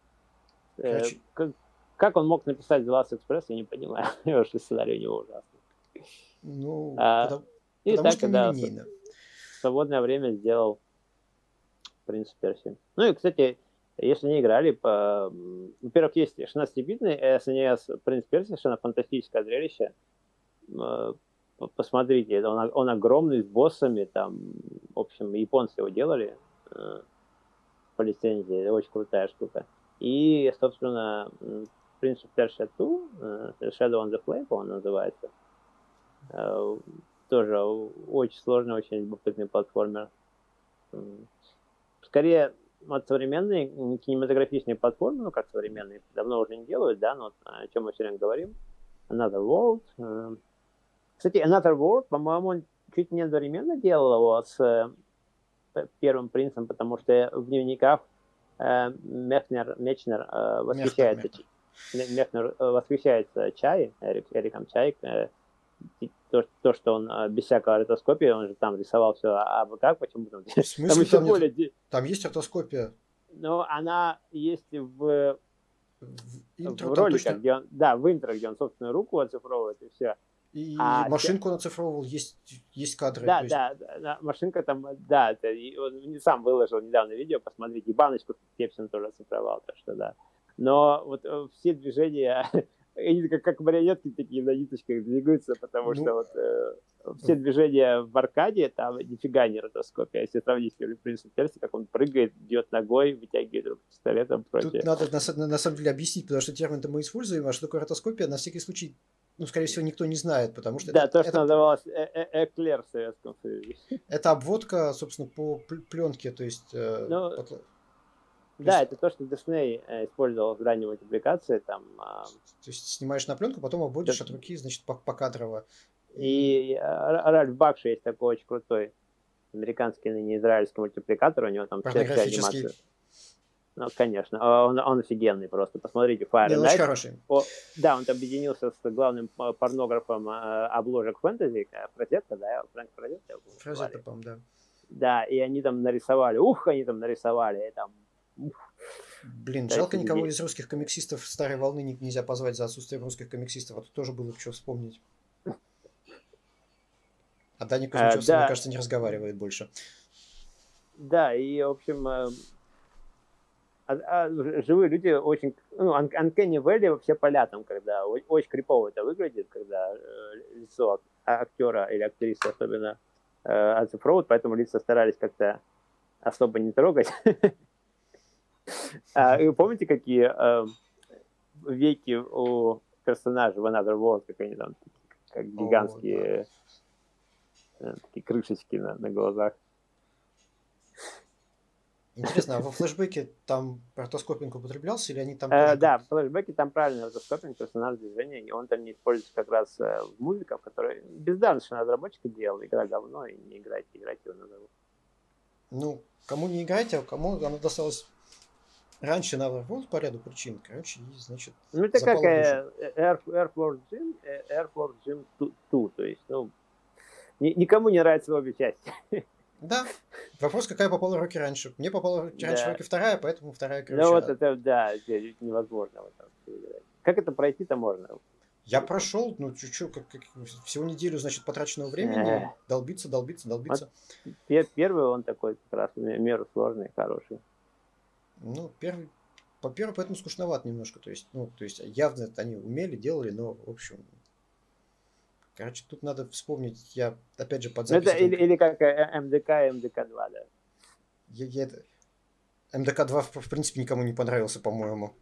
Э, как, как он мог написать The Last Express, я не понимаю, потому что сценарий у него ужасный. Ну, а, потому, и потому так, что да, нелинейно свободное время сделал «Принц Персии». Ну и, кстати, если не играли, по... во-первых, есть 16-битный SNES «Принц Персии», совершенно фантастическое зрелище. Э, посмотрите, он, он огромный, с боссами, там, в общем, японцы его делали э, по лицензии, это очень крутая штука. И, собственно, of Persia 2, э, Shadow on the Flame, он называется, тоже очень сложный, очень любопытный платформер. Скорее, от современной кинематографичной платформы, ну как современные, давно уже не делают, да, но о чем мы все время говорим. Another World. Э, кстати, Another World, по-моему, чуть не одновременно делал его с э, первым принцем, потому что в дневниках э, Мехнер, Мечнер восхищается, Мехнер восхищается чай, Эрик, Эриком Чай, то, то, что он а, без всякого ротоскопии, он же там рисовал все, а, а как, почему там? В смысле, там, там, более... там есть ротоскопия? Ну, она есть в В, интро, в роликах, точно... где он, да, в интро, где он собственную руку оцифровывает, и все. И а машинку он оцифровывал, есть, есть кадры. Да, есть... да, да, машинка там, да, это, он не сам выложил недавно видео, посмотрите, и баночку Пепсин тоже оцифровал, так что да. Но вот э, все движения они как, как марионетки такие на ниточках двигаются, потому ну, что вот э, все движения в аркаде, там нифига не ротоскопия. Если сравнить с принципом Перси, как он прыгает, бьет ногой, вытягивает руку пистолетом против. Тут надо на, на, на самом деле объяснить, потому что термин-то мы используем, а что такое ротоскопия, на всякий случай ну, скорее всего, никто не знает, потому что... Да, это, то, что это... называлось э, э, эклер в Советском Союзе. Это обводка, собственно, по пленке, то есть... Э, ну, под... Да, это то, что Disney э, использовал в ранней мультипликации. Там, а, то есть снимаешь на пленку, потом обводишь да. от руки, значит, покадрово. И Ральф Бакши есть такой очень крутой американский ныне израильский мультипликатор, у него там вся анимация. Ну, конечно, а он, он офигенный просто. Посмотрите, Fire Night. Очень хороший. О, да, он объединился с главным порнографом э, обложек фэнтези, э, Фразетта, да, Фрэнк Фразетта. Фразетта, по-моему, да. Да, и они там нарисовали, ух, они там нарисовали, и там Блин, да, жалко никого из русских комиксистов старой волны нельзя позвать за отсутствием русских комиксистов, а тут тоже было что вспомнить. А Даня Кузьмичев, а, да. мне кажется, не разговаривает больше. Да, и, в общем, э, а, а, живые люди очень... Ну, Uncanny Valley вообще поля там, когда очень крипово это выглядит, когда э, лицо актера или актрисы особенно э, оцифровывают, поэтому лица старались как-то особо не трогать. А, вы помните, какие э, веки у персонажей в Another World, как они там, как гигантские э, такие крышечки на, на глазах? Интересно, а во флешбеке там ротоскопинг употреблялся или они там... Э, да, в флешбеке там правильный ротоскопинг, персонаж движения, и он там не используется как раз в музыках, которые бездарно разработчик делал, игра говно, и не играйте, играйте его назову. Ну, кому не играйте, а кому оно досталось Раньше на World по ряду причин, короче, и, значит... Ну, это как э, Air, Air Force Gym, э, Air Force Gym 2, то есть, ну, ни, никому не нравится обе части. Да. Вопрос, какая попала руки раньше. Мне попала раньше да. руки вторая, поэтому вторая короче. Ну, вот это, да, невозможно. Вот как это пройти-то можно? Я прошел, ну, чуть-чуть, как, как, всего неделю, значит, потраченного времени, долбиться, долбиться, долбиться. Вот первый он такой как раз меру сложный, хороший. Ну, первый, по первому, поэтому скучноват немножко. То есть, ну, то есть явно они умели, делали, но, в общем, короче, тут надо вспомнить, я, опять же, под запись... Ну, это или, или как э, МДК и МДК-2, да? Я, я это... МДК-2, в, в принципе, никому не понравился, по-моему.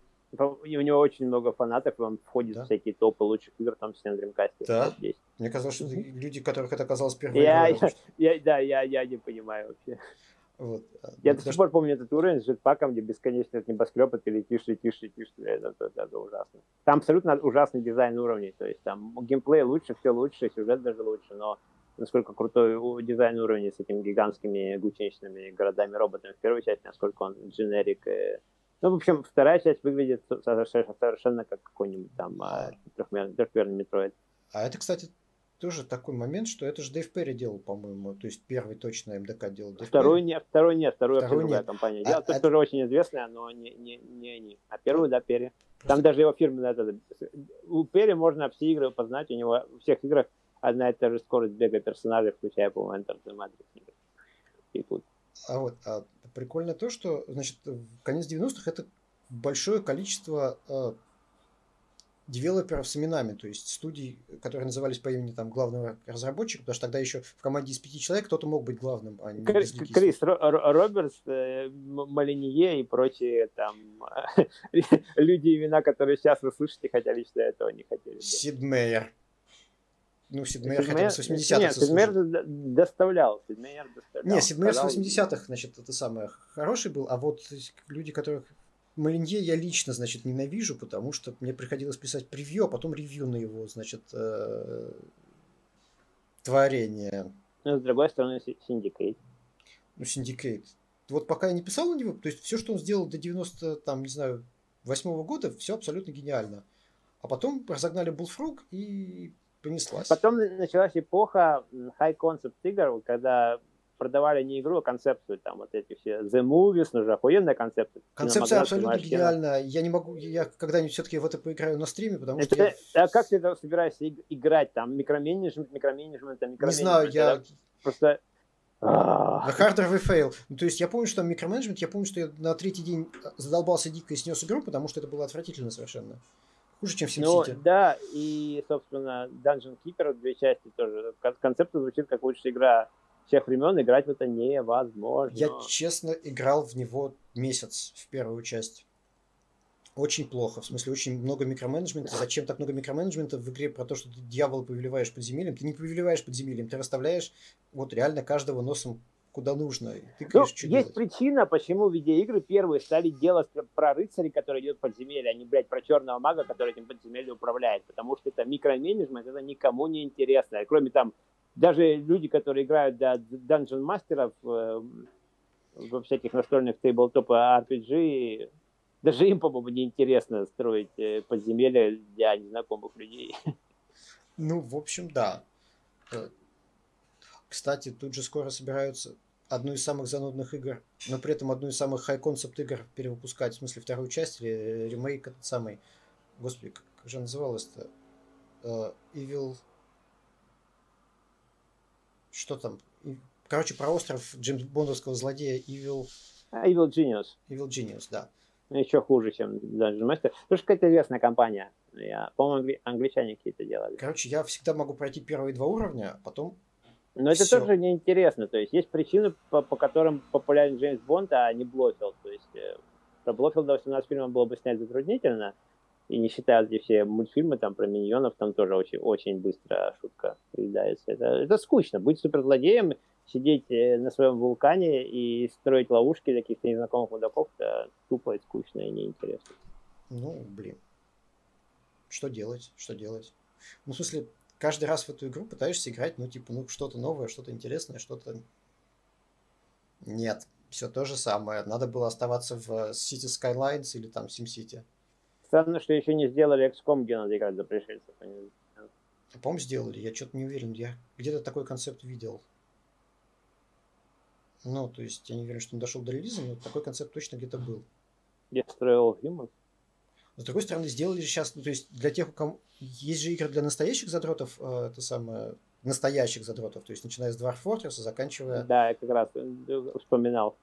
И у него очень много фанатов, и он входит да? в всякие топы лучших игр, там все на Dreamcast. Да? Мне казалось, что люди, которых это оказалось первой я, игрой. Я, я, да, я, я не понимаю вообще. Вот. Я до сих пор помню этот уровень с джетпаком, где бесконечно этот небоскреб, и ты летишь, летишь, летишь, это, это, это ужасно. Там абсолютно ужасный дизайн уровней, то есть там геймплей лучше, все лучше, сюжет даже лучше, но насколько крутой дизайн уровней с этими гигантскими гусеничными городами-роботами в первой части, насколько он дженерик. Э... Ну, в общем, вторая часть выглядит совершенно, совершенно как какой-нибудь там а, трехмерный метроид. А это, кстати, тоже такой момент, что это же Дэйв Перри делал, по-моему, то есть первый точно МДК делал Дэйв второй Перри. нет, второй нет, второй, второй нет. компания делала, а, а... тоже очень известная, но не, не, не они, а первый, да, Перри. Просто... Там даже его фирменная, это, у Перри можно все игры познать, у него у всех играх одна и та же скорость бега персонажей, включая, по-моему, Enter the Matrix. И тут. А вот, а, прикольно то, что, значит, в конец 90-х это большое количество э, девелоперов с именами, то есть студий, которые назывались по имени там главного разработчика, потому что тогда еще в команде из пяти человек кто-то мог быть главным, а не Крис, Крис Робертс, э, Малинье и прочие там люди, имена, которые сейчас вы слышите, хотя лично этого не хотели. Сид Мейер. Ну, Сидмейер хотя бы с 80-х. Нет, Сидмейер доставлял. Сидмейер доставлял. Нет, Сидмейер с 80-х, значит, это самое хороший был, а вот люди, которых Малинье я лично, значит, ненавижу, потому что мне приходилось писать превью, а потом ревью на его, значит, э, творение. Ну, с другой стороны, Syndicate. Ну, Syndicate. Вот пока я не писал на него, то есть все, что он сделал до 90, там, не знаю, восьмого года, все абсолютно гениально. А потом разогнали Bullfrog и понеслась. Потом началась эпоха high concept игр, когда продавали не игру, а концепцию, там вот эти все The Movies, ну же охуенная концепция. Концепция абсолютно гениальная. Я не могу, я когда-нибудь все-таки в это поиграю на стриме, потому это, что... Я... А как ты собираешься играть? Там микроменеджмент, микроменеджмент, там микроменеджмент. Не знаю, я... Просто... We fail. Ну, то есть я помню, что там микроменеджмент, я помню, что я на третий день задолбался дико и снес игру, потому что это было отвратительно совершенно. Хуже, чем в SimCity. Ну, да, и, собственно, Dungeon Keeper, две части тоже. Концепция звучит как лучшая игра всех времен, играть в это невозможно. Я, честно, играл в него месяц, в первую часть. Очень плохо, в смысле, очень много микроменеджмента. Зачем так много микроменеджмента в игре про то, что ты дьявола повелеваешь подземельем? Ты не повелеваешь подземельем, ты расставляешь вот реально каждого носом куда нужно. Ты ну, есть делать. причина, почему видеоигры первые стали делать про рыцарей, которые идет в подземелье, а не, блядь, про черного мага, который этим подземельем управляет. Потому что это микроменеджмент, это никому не интересно. Кроме там, даже люди, которые играют для Dungeon мастеров э, во всяких настольных тейблтоп RPG, даже им, по-моему, не интересно строить э, подземелья для незнакомых людей. Ну, в общем, да. Э, кстати, тут же скоро собираются одну из самых занудных игр, но при этом одну из самых хай-концепт игр перевыпускать, в смысле вторую часть или ремейк этот самый. Господи, как же называлось-то? Evil... Что там? Короче, про остров Джеймс Бондовского злодея Evil... А, Evil Genius. Evil Genius, да. Ну, Еще хуже, чем Dungeon Master. Потому что какая-то известная компания. Я, по-моему, англичане какие-то делали. Короче, я всегда могу пройти первые два уровня, а потом но это Все. тоже неинтересно. То есть есть причины, по, по которым популярен Джеймс Бонд, а не Блофилд. То есть э, про Блофилда 18 фильмов было бы снять затруднительно. И не считая эти все мультфильмы там про миньонов, там тоже очень, очень быстро шутка приедается. Это, это скучно. Быть суперзлодеем, сидеть э, на своем вулкане и строить ловушки для каких-то незнакомых мудаков, это тупо и скучно и неинтересно. Ну, блин. Что делать? Что делать? Ну, в смысле, каждый раз в эту игру пытаешься играть, ну, типа, ну, что-то новое, что-то интересное, что-то... Нет, все то же самое. Надо было оставаться в э, City Skylines или там SimCity. Странно, что еще не сделали XCOM, где надо играть за пришельцев. А, по-моему, сделали. Я что-то не уверен. Я где-то такой концепт видел. Ну, то есть, я не уверен, что он дошел до релиза, но такой концепт точно где-то был. Я строил Humans. С другой стороны, сделали сейчас, ну, то есть для тех, у кого есть же игры для настоящих задротов, э, это самое, настоящих задротов, то есть начиная с Dwarf Fortress, заканчивая... Да, я как раз э, вспоминал.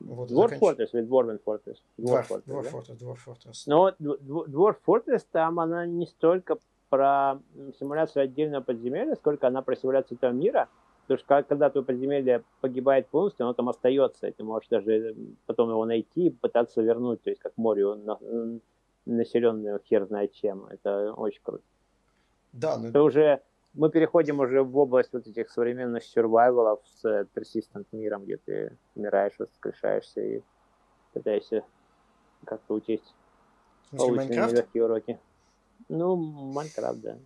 Вот, Dwarf. Fortress или Dwarven Fortress? Dwarf, Dwarf, Fortress, Dwarf, да? Fortress, Dwarf Fortress. Но Dwarf Fortress, там она не столько про симуляцию отдельного подземелья, сколько она про симуляцию этого мира, Потому что когда твое подземелье погибает полностью, оно там остается. И ты можешь даже потом его найти и пытаться вернуть, то есть как море населенное хер знает чем. Это очень круто. Да, ну... Это уже мы переходим уже в область вот этих современных сюрвайвалов с persistent миром, где ты умираешь, воскрешаешься и пытаешься как-то учесть полученные легкие уроки. Ну, Майнкрафт, да.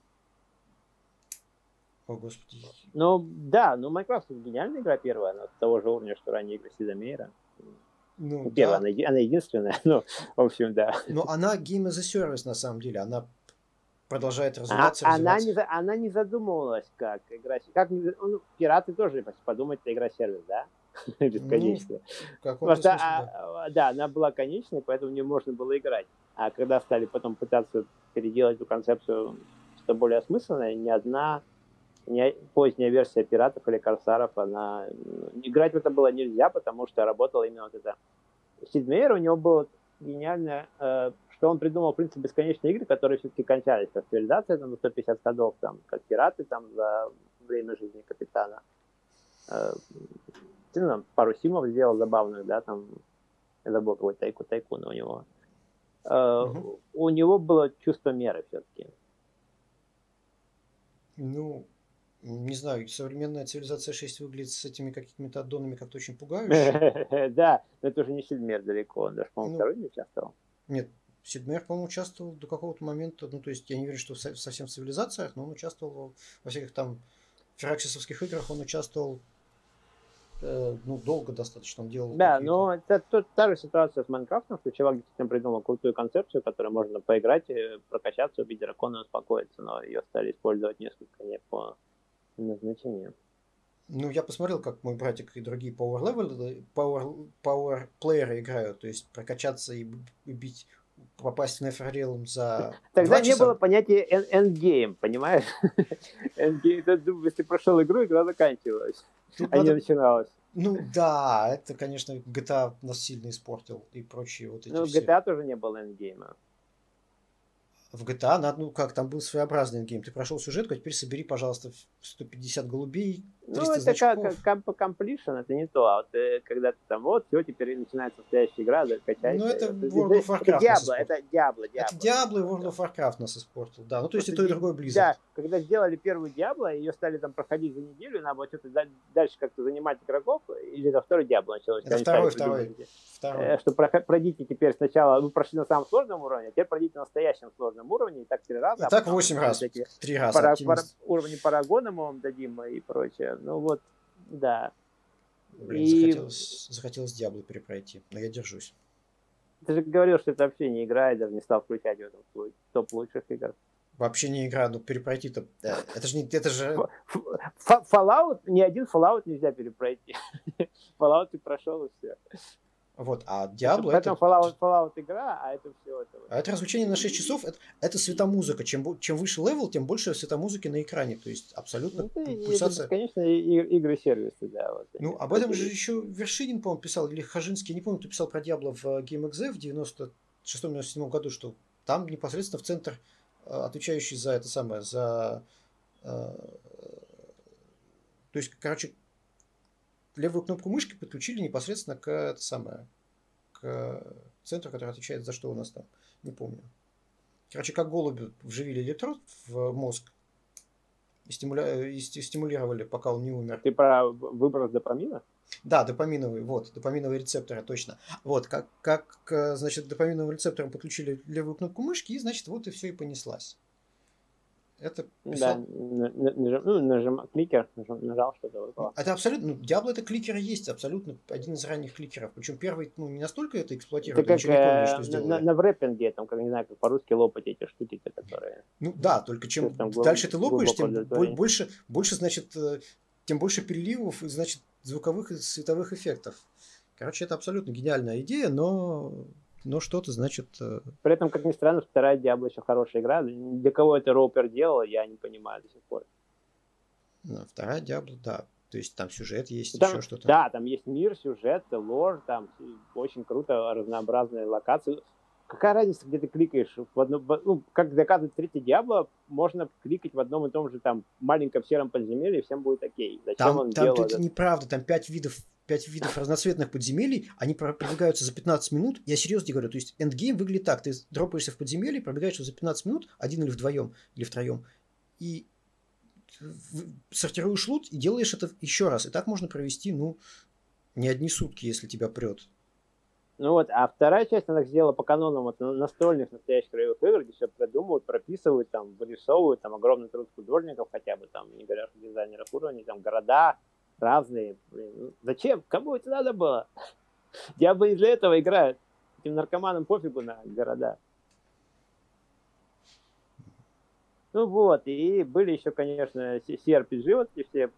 О, господи. Ну, да, ну Майнкрафт гениальная игра первая, она того же уровня, что ранее игры Сидомейра. Ну, первая, да. она, она единственная, ну, в общем, да. Но она Game as a Service, на самом деле, она продолжает развиваться, а, Она не, она не задумывалась, как игра... Как, ну, пираты тоже, если подумать, это игра-сервис, да? Бесконечная. Ну, Просто, а, да, она была конечной, поэтому не можно было играть. А когда стали потом пытаться переделать эту концепцию что более осмысленное, ни одна не, поздняя версия пиратов или корсаров, она играть в это было нельзя, потому что работала именно вот это. Сидмейер у него было гениальное, э, что он придумал принцип бесконечной игры, которые все-таки кончались, как цивилизация там, на 150 ходов, там, как пираты там, за время жизни капитана. Э, ну, там, пару симов сделал забавных, да, там, это был какой-то тайку тайкун у него. Э, угу. У него было чувство меры все-таки. Ну, не знаю, современная цивилизация 6 выглядит с этими какими-то аддонами как-то очень пугающе. Да, но это уже не Сидмер далеко, он даже, по-моему, ну, второй не участвовал. Нет, Сидмер, по-моему, участвовал до какого-то момента, ну, то есть я не уверен, что совсем в цивилизациях, но он участвовал во всяких там фераксисовских играх, он участвовал э, ну, долго достаточно он делал. Да, но это тут та же ситуация с Майнкрафтом, что чувак действительно придумал крутую концепцию, которую можно поиграть, прокачаться, убить дракона и успокоиться, но ее стали использовать несколько не по назначение. Ну, я посмотрел, как мой братик и другие power level, power, power плееры играют, то есть прокачаться и, и бить попасть в Нефрилм за Тогда не было понятия endgame, понимаешь? endgame, если прошел игру, игра заканчивалась, Тут а надо... не начиналась. Ну да, это, конечно, GTA нас сильно испортил и прочие вот эти Ну, в GTA тоже не было эндгейма в GTA, надо, ну как, там был своеобразный гейм. Ты прошел сюжетку, а теперь собери, пожалуйста, 150 голубей, 300 Ну, это значков. как completion, это не то. А вот э, когда ты там, вот, все, теперь начинается настоящая игра, да, качайся. Ну, это World of Warcraft. Это Diablo, это Diablo, Diablo. Это Diablo и World of Warcraft нас испортил, да. Ну, то есть и то, и другое близко. Да, когда сделали первую Diablo, ее стали там проходить за неделю, надо было что-то дальше как-то занимать игроков, или это второй Diablo началось? Это второй, второй. второй. Э, что пройдите теперь сначала, вы прошли на самом сложном уровне, а теперь пройдите на настоящем сложном уровне, и так три раза. И а так восемь раз, три раза. Пара, пара, уровни Парагона мы вам дадим и прочее. Ну вот, да. Блин, и... захотелось, захотелось Диабло перепройти, но я держусь. Ты же говорил, что это вообще не игра, и даже не стал включать в этом топ лучших игр. Вообще не игра, ну перепройти-то... Это же не... Это же... Fallout, ни один Fallout нельзя перепройти. Fallout ты прошел и все. Вот, а Diablo это... это... Fallout, Fallout игра, а это все это... А это развлечение на 6 часов, это, это светомузыка. Чем, чем выше левел, тем больше светомузыки на экране. То есть абсолютно ну, пульсация... Это, конечно, игры-сервисы, да. Вот, ну, об этом же еще Вершинин, по-моему, писал, или Хажинский, не помню, кто писал про Diablo в Game.EXE в 96-97 году, что там непосредственно в центр, э, отвечающий за это самое, за... Э, то есть, короче, левую кнопку мышки подключили непосредственно к, это самое, к центру, который отвечает за что у нас там, не помню. Короче, как голубю вживили электрод в мозг и, стимуля... и стимулировали, пока он не умер. Ты про выброс допамина? Да, допаминовый, вот, допаминовые рецепторы, точно. Вот, как, как значит, допаминовым рецептором подключили левую кнопку мышки, и, значит, вот и все и понеслась. Это писал... Да, нажим, ну, нажим, кликер, нажал, нажал что-то выпало. Это абсолютно, ну, Diablo это кликер есть, абсолютно один из ранних кликеров. Причем первый, ну, не настолько это эксплуатирует, это как, не помню, что сделали. На, на вреппинге, там, как, не знаю, как по-русски лопать эти штуки, которые... Ну, да, только чем там, дальше ты лопаешь, тем больше, больше, значит, э, тем больше переливов значит, звуковых и световых эффектов. Короче, это абсолютно гениальная идея, но но что-то значит... Э, При этом, как ни странно, вторая Диабло еще хорошая игра. Для кого это Роупер делал, я не понимаю до сих пор. Ну, вторая Диабло, да. То есть там сюжет есть, там, еще что-то. Да, там есть мир, сюжет, лор, там очень круто, разнообразные локации. Какая разница, где ты кликаешь? В одно, ну, как доказывает третий Диабло, можно кликать в одном и том же там маленьком сером подземелье, и всем будет окей. Зачем там, он там делал это? неправда, там пять видов пять видов разноцветных подземелий, они пробегаются за 15 минут. Я серьезно говорю, то есть эндгейм выглядит так. Ты дропаешься в подземелье, пробегаешь за 15 минут, один или вдвоем, или втроем, и сортируешь лут и делаешь это еще раз. И так можно провести, ну, не одни сутки, если тебя прет. Ну вот, а вторая часть, она сделала по канонам вот, настольных настоящих краевых игр, где все продумывают, прописывают, там, вырисовывают, там, огромный труд художников хотя бы, там, не говоря о дизайнерах уровней, там, города, разные. Блин, ну, зачем? Кому это надо было? Я бы и для этого играю. Этим наркоманам пофигу на города. Ну вот, и были еще, конечно, CRPG, вот эти все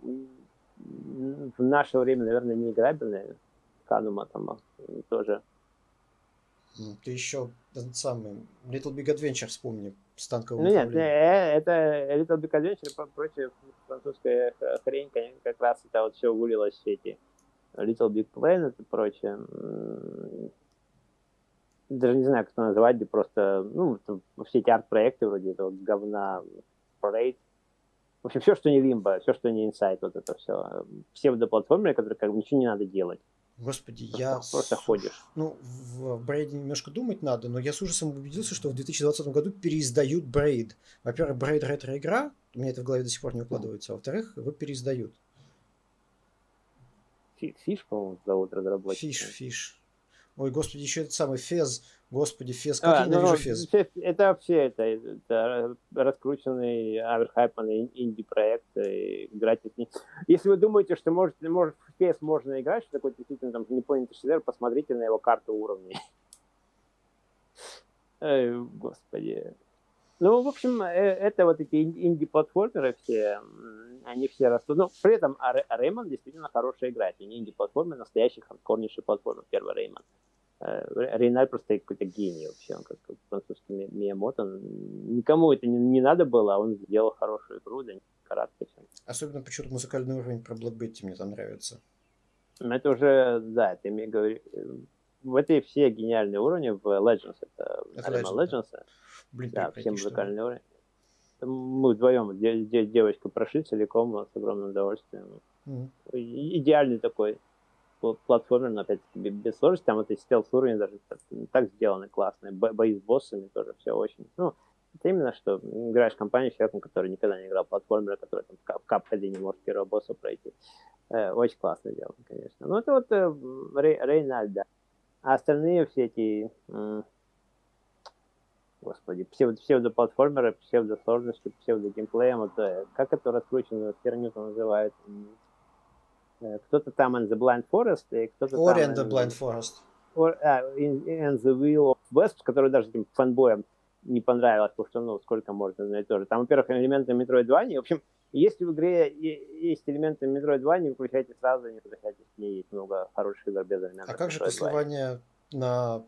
в наше время, наверное, не Канума там тоже. Ты еще самый Little Big Adventure вспомни с танковым Ну нет, э, это Little Big Adventure, прочее французская хрень, как раз это вот все вылилось в эти Little Big Planet и прочее. Даже не знаю, как это назвать, где просто, ну, все эти арт-проекты вроде этого говна, Parade. В общем, все, что не Limbo, все, что не Inside, вот это все. Псевдоплатформеры, которые как бы ничего не надо делать. Господи, просто, я... Просто ходишь. Ну, в Брейде немножко думать надо, но я с ужасом убедился, что в 2020 году переиздают Брейд. Во-первых, Брейд ретро-игра, у меня это в голове до сих пор не укладывается, а во-вторых, его переиздают. Фиш, по-моему, зовут разработчика. Фиш, Фиш. Ой, господи, еще этот самый Фез. Господи, Фез, как а, я ненавижу ну, Фез. Это вообще это, это раскрученный, оверхайпанный инди-проект. Играть от них. Если вы думаете, что можете, может, в Фез можно играть, что такое действительно там непонятый шедевр, посмотрите на его карту уровней. Эй, господи. Ну, в общем, э, это вот эти инди-платформеры все, они все растут. Но ну, при этом Реймон действительно хорошая игра. Это не инди-платформер, настоящий хардкорнейший платформер, первый Реймон. Э, Рейналь просто какой-то гений вообще, он как французский Миямото. Никому это не, не надо было, а он сделал хорошую игру, да, короткий. Особенно почему-то музыкальный уровень про Black Betty мне там нравится. Это уже, да, ты мне говоришь, в этой все гениальные уровни в Legends, это, это Legends, Legends да. Блин, да, все музыкальные уровни. Мы вдвоем, девочка прошли целиком с огромным удовольствием. Mm-hmm. Идеальный такой платформер, но опять-таки без сложности, там это стелс уровень даже так, так сделаны классные, бои с боссами тоже все очень, ну, это именно, что играешь в компанию с человеком, который никогда не играл в платформера, который там в капкаде не может первого босса пройти. Э, очень классно сделано, конечно. Ну, это вот э, Рей, Рейнальд, да. А остальные все эти, м- господи, псевдо, псевдоплатформеры, псевдосложности, псевдогеймплеем, вот, э, как это раскрученную херню называют? Э, кто-то там in the Blind Forest, и кто-то Or там... in the Blind Forest. Or, uh, in, in the Wheel of West, который даже этим фанбоям не понравилось, потому что, ну, сколько можно знать тоже. Там, во-первых, элементы Metroidvania. В общем, если в игре есть элементы Metroidvania, выключайте сразу, не возвращайтесь к ней. Есть много хороших без элементов А как же послование на...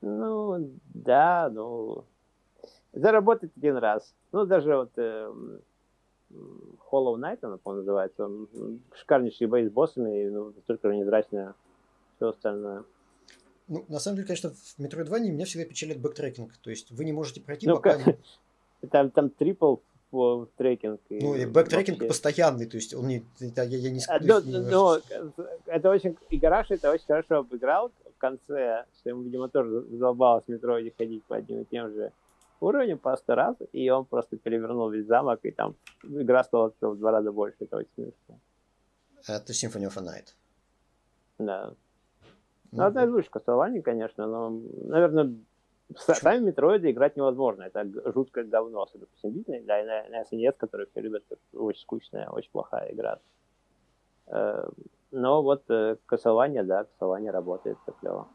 Ну, да, ну... Заработать один раз. Ну, даже вот... Э, Hollow Knight, она, по-моему, называется. Он шикарнейшие бои с боссами, и ну, только невзрачно все остальное. Ну, на самом деле, конечно, в Metroidvania меня всегда печалит бэктрекинг. То есть вы не можете пройти, ну, пока... Как? Там, там triple tracking. Ну, и бэктрекинг вообще... постоянный, то есть он не... Я, я не, а, ну, не ну, это очень... И Гараж это очень хорошо обыграл в конце, что ему, видимо, тоже задолбалось в метро ходить по одним и тем же уровнем по сто раз, и он просто перевернул весь замок, и там игра стала в два раза больше. Это очень смешно. Это Symphony of a Night. Да. Ну, ну одна из лучших Castlevania, конечно, но, наверное, Почему? сами метроиды играть невозможно. Это жуткое говно, особенно по симбитной. Да, на, на SNES, который все любят, это очень скучная, очень плохая игра. Э, но вот Castlevania, да, Castlevania работает, все клево.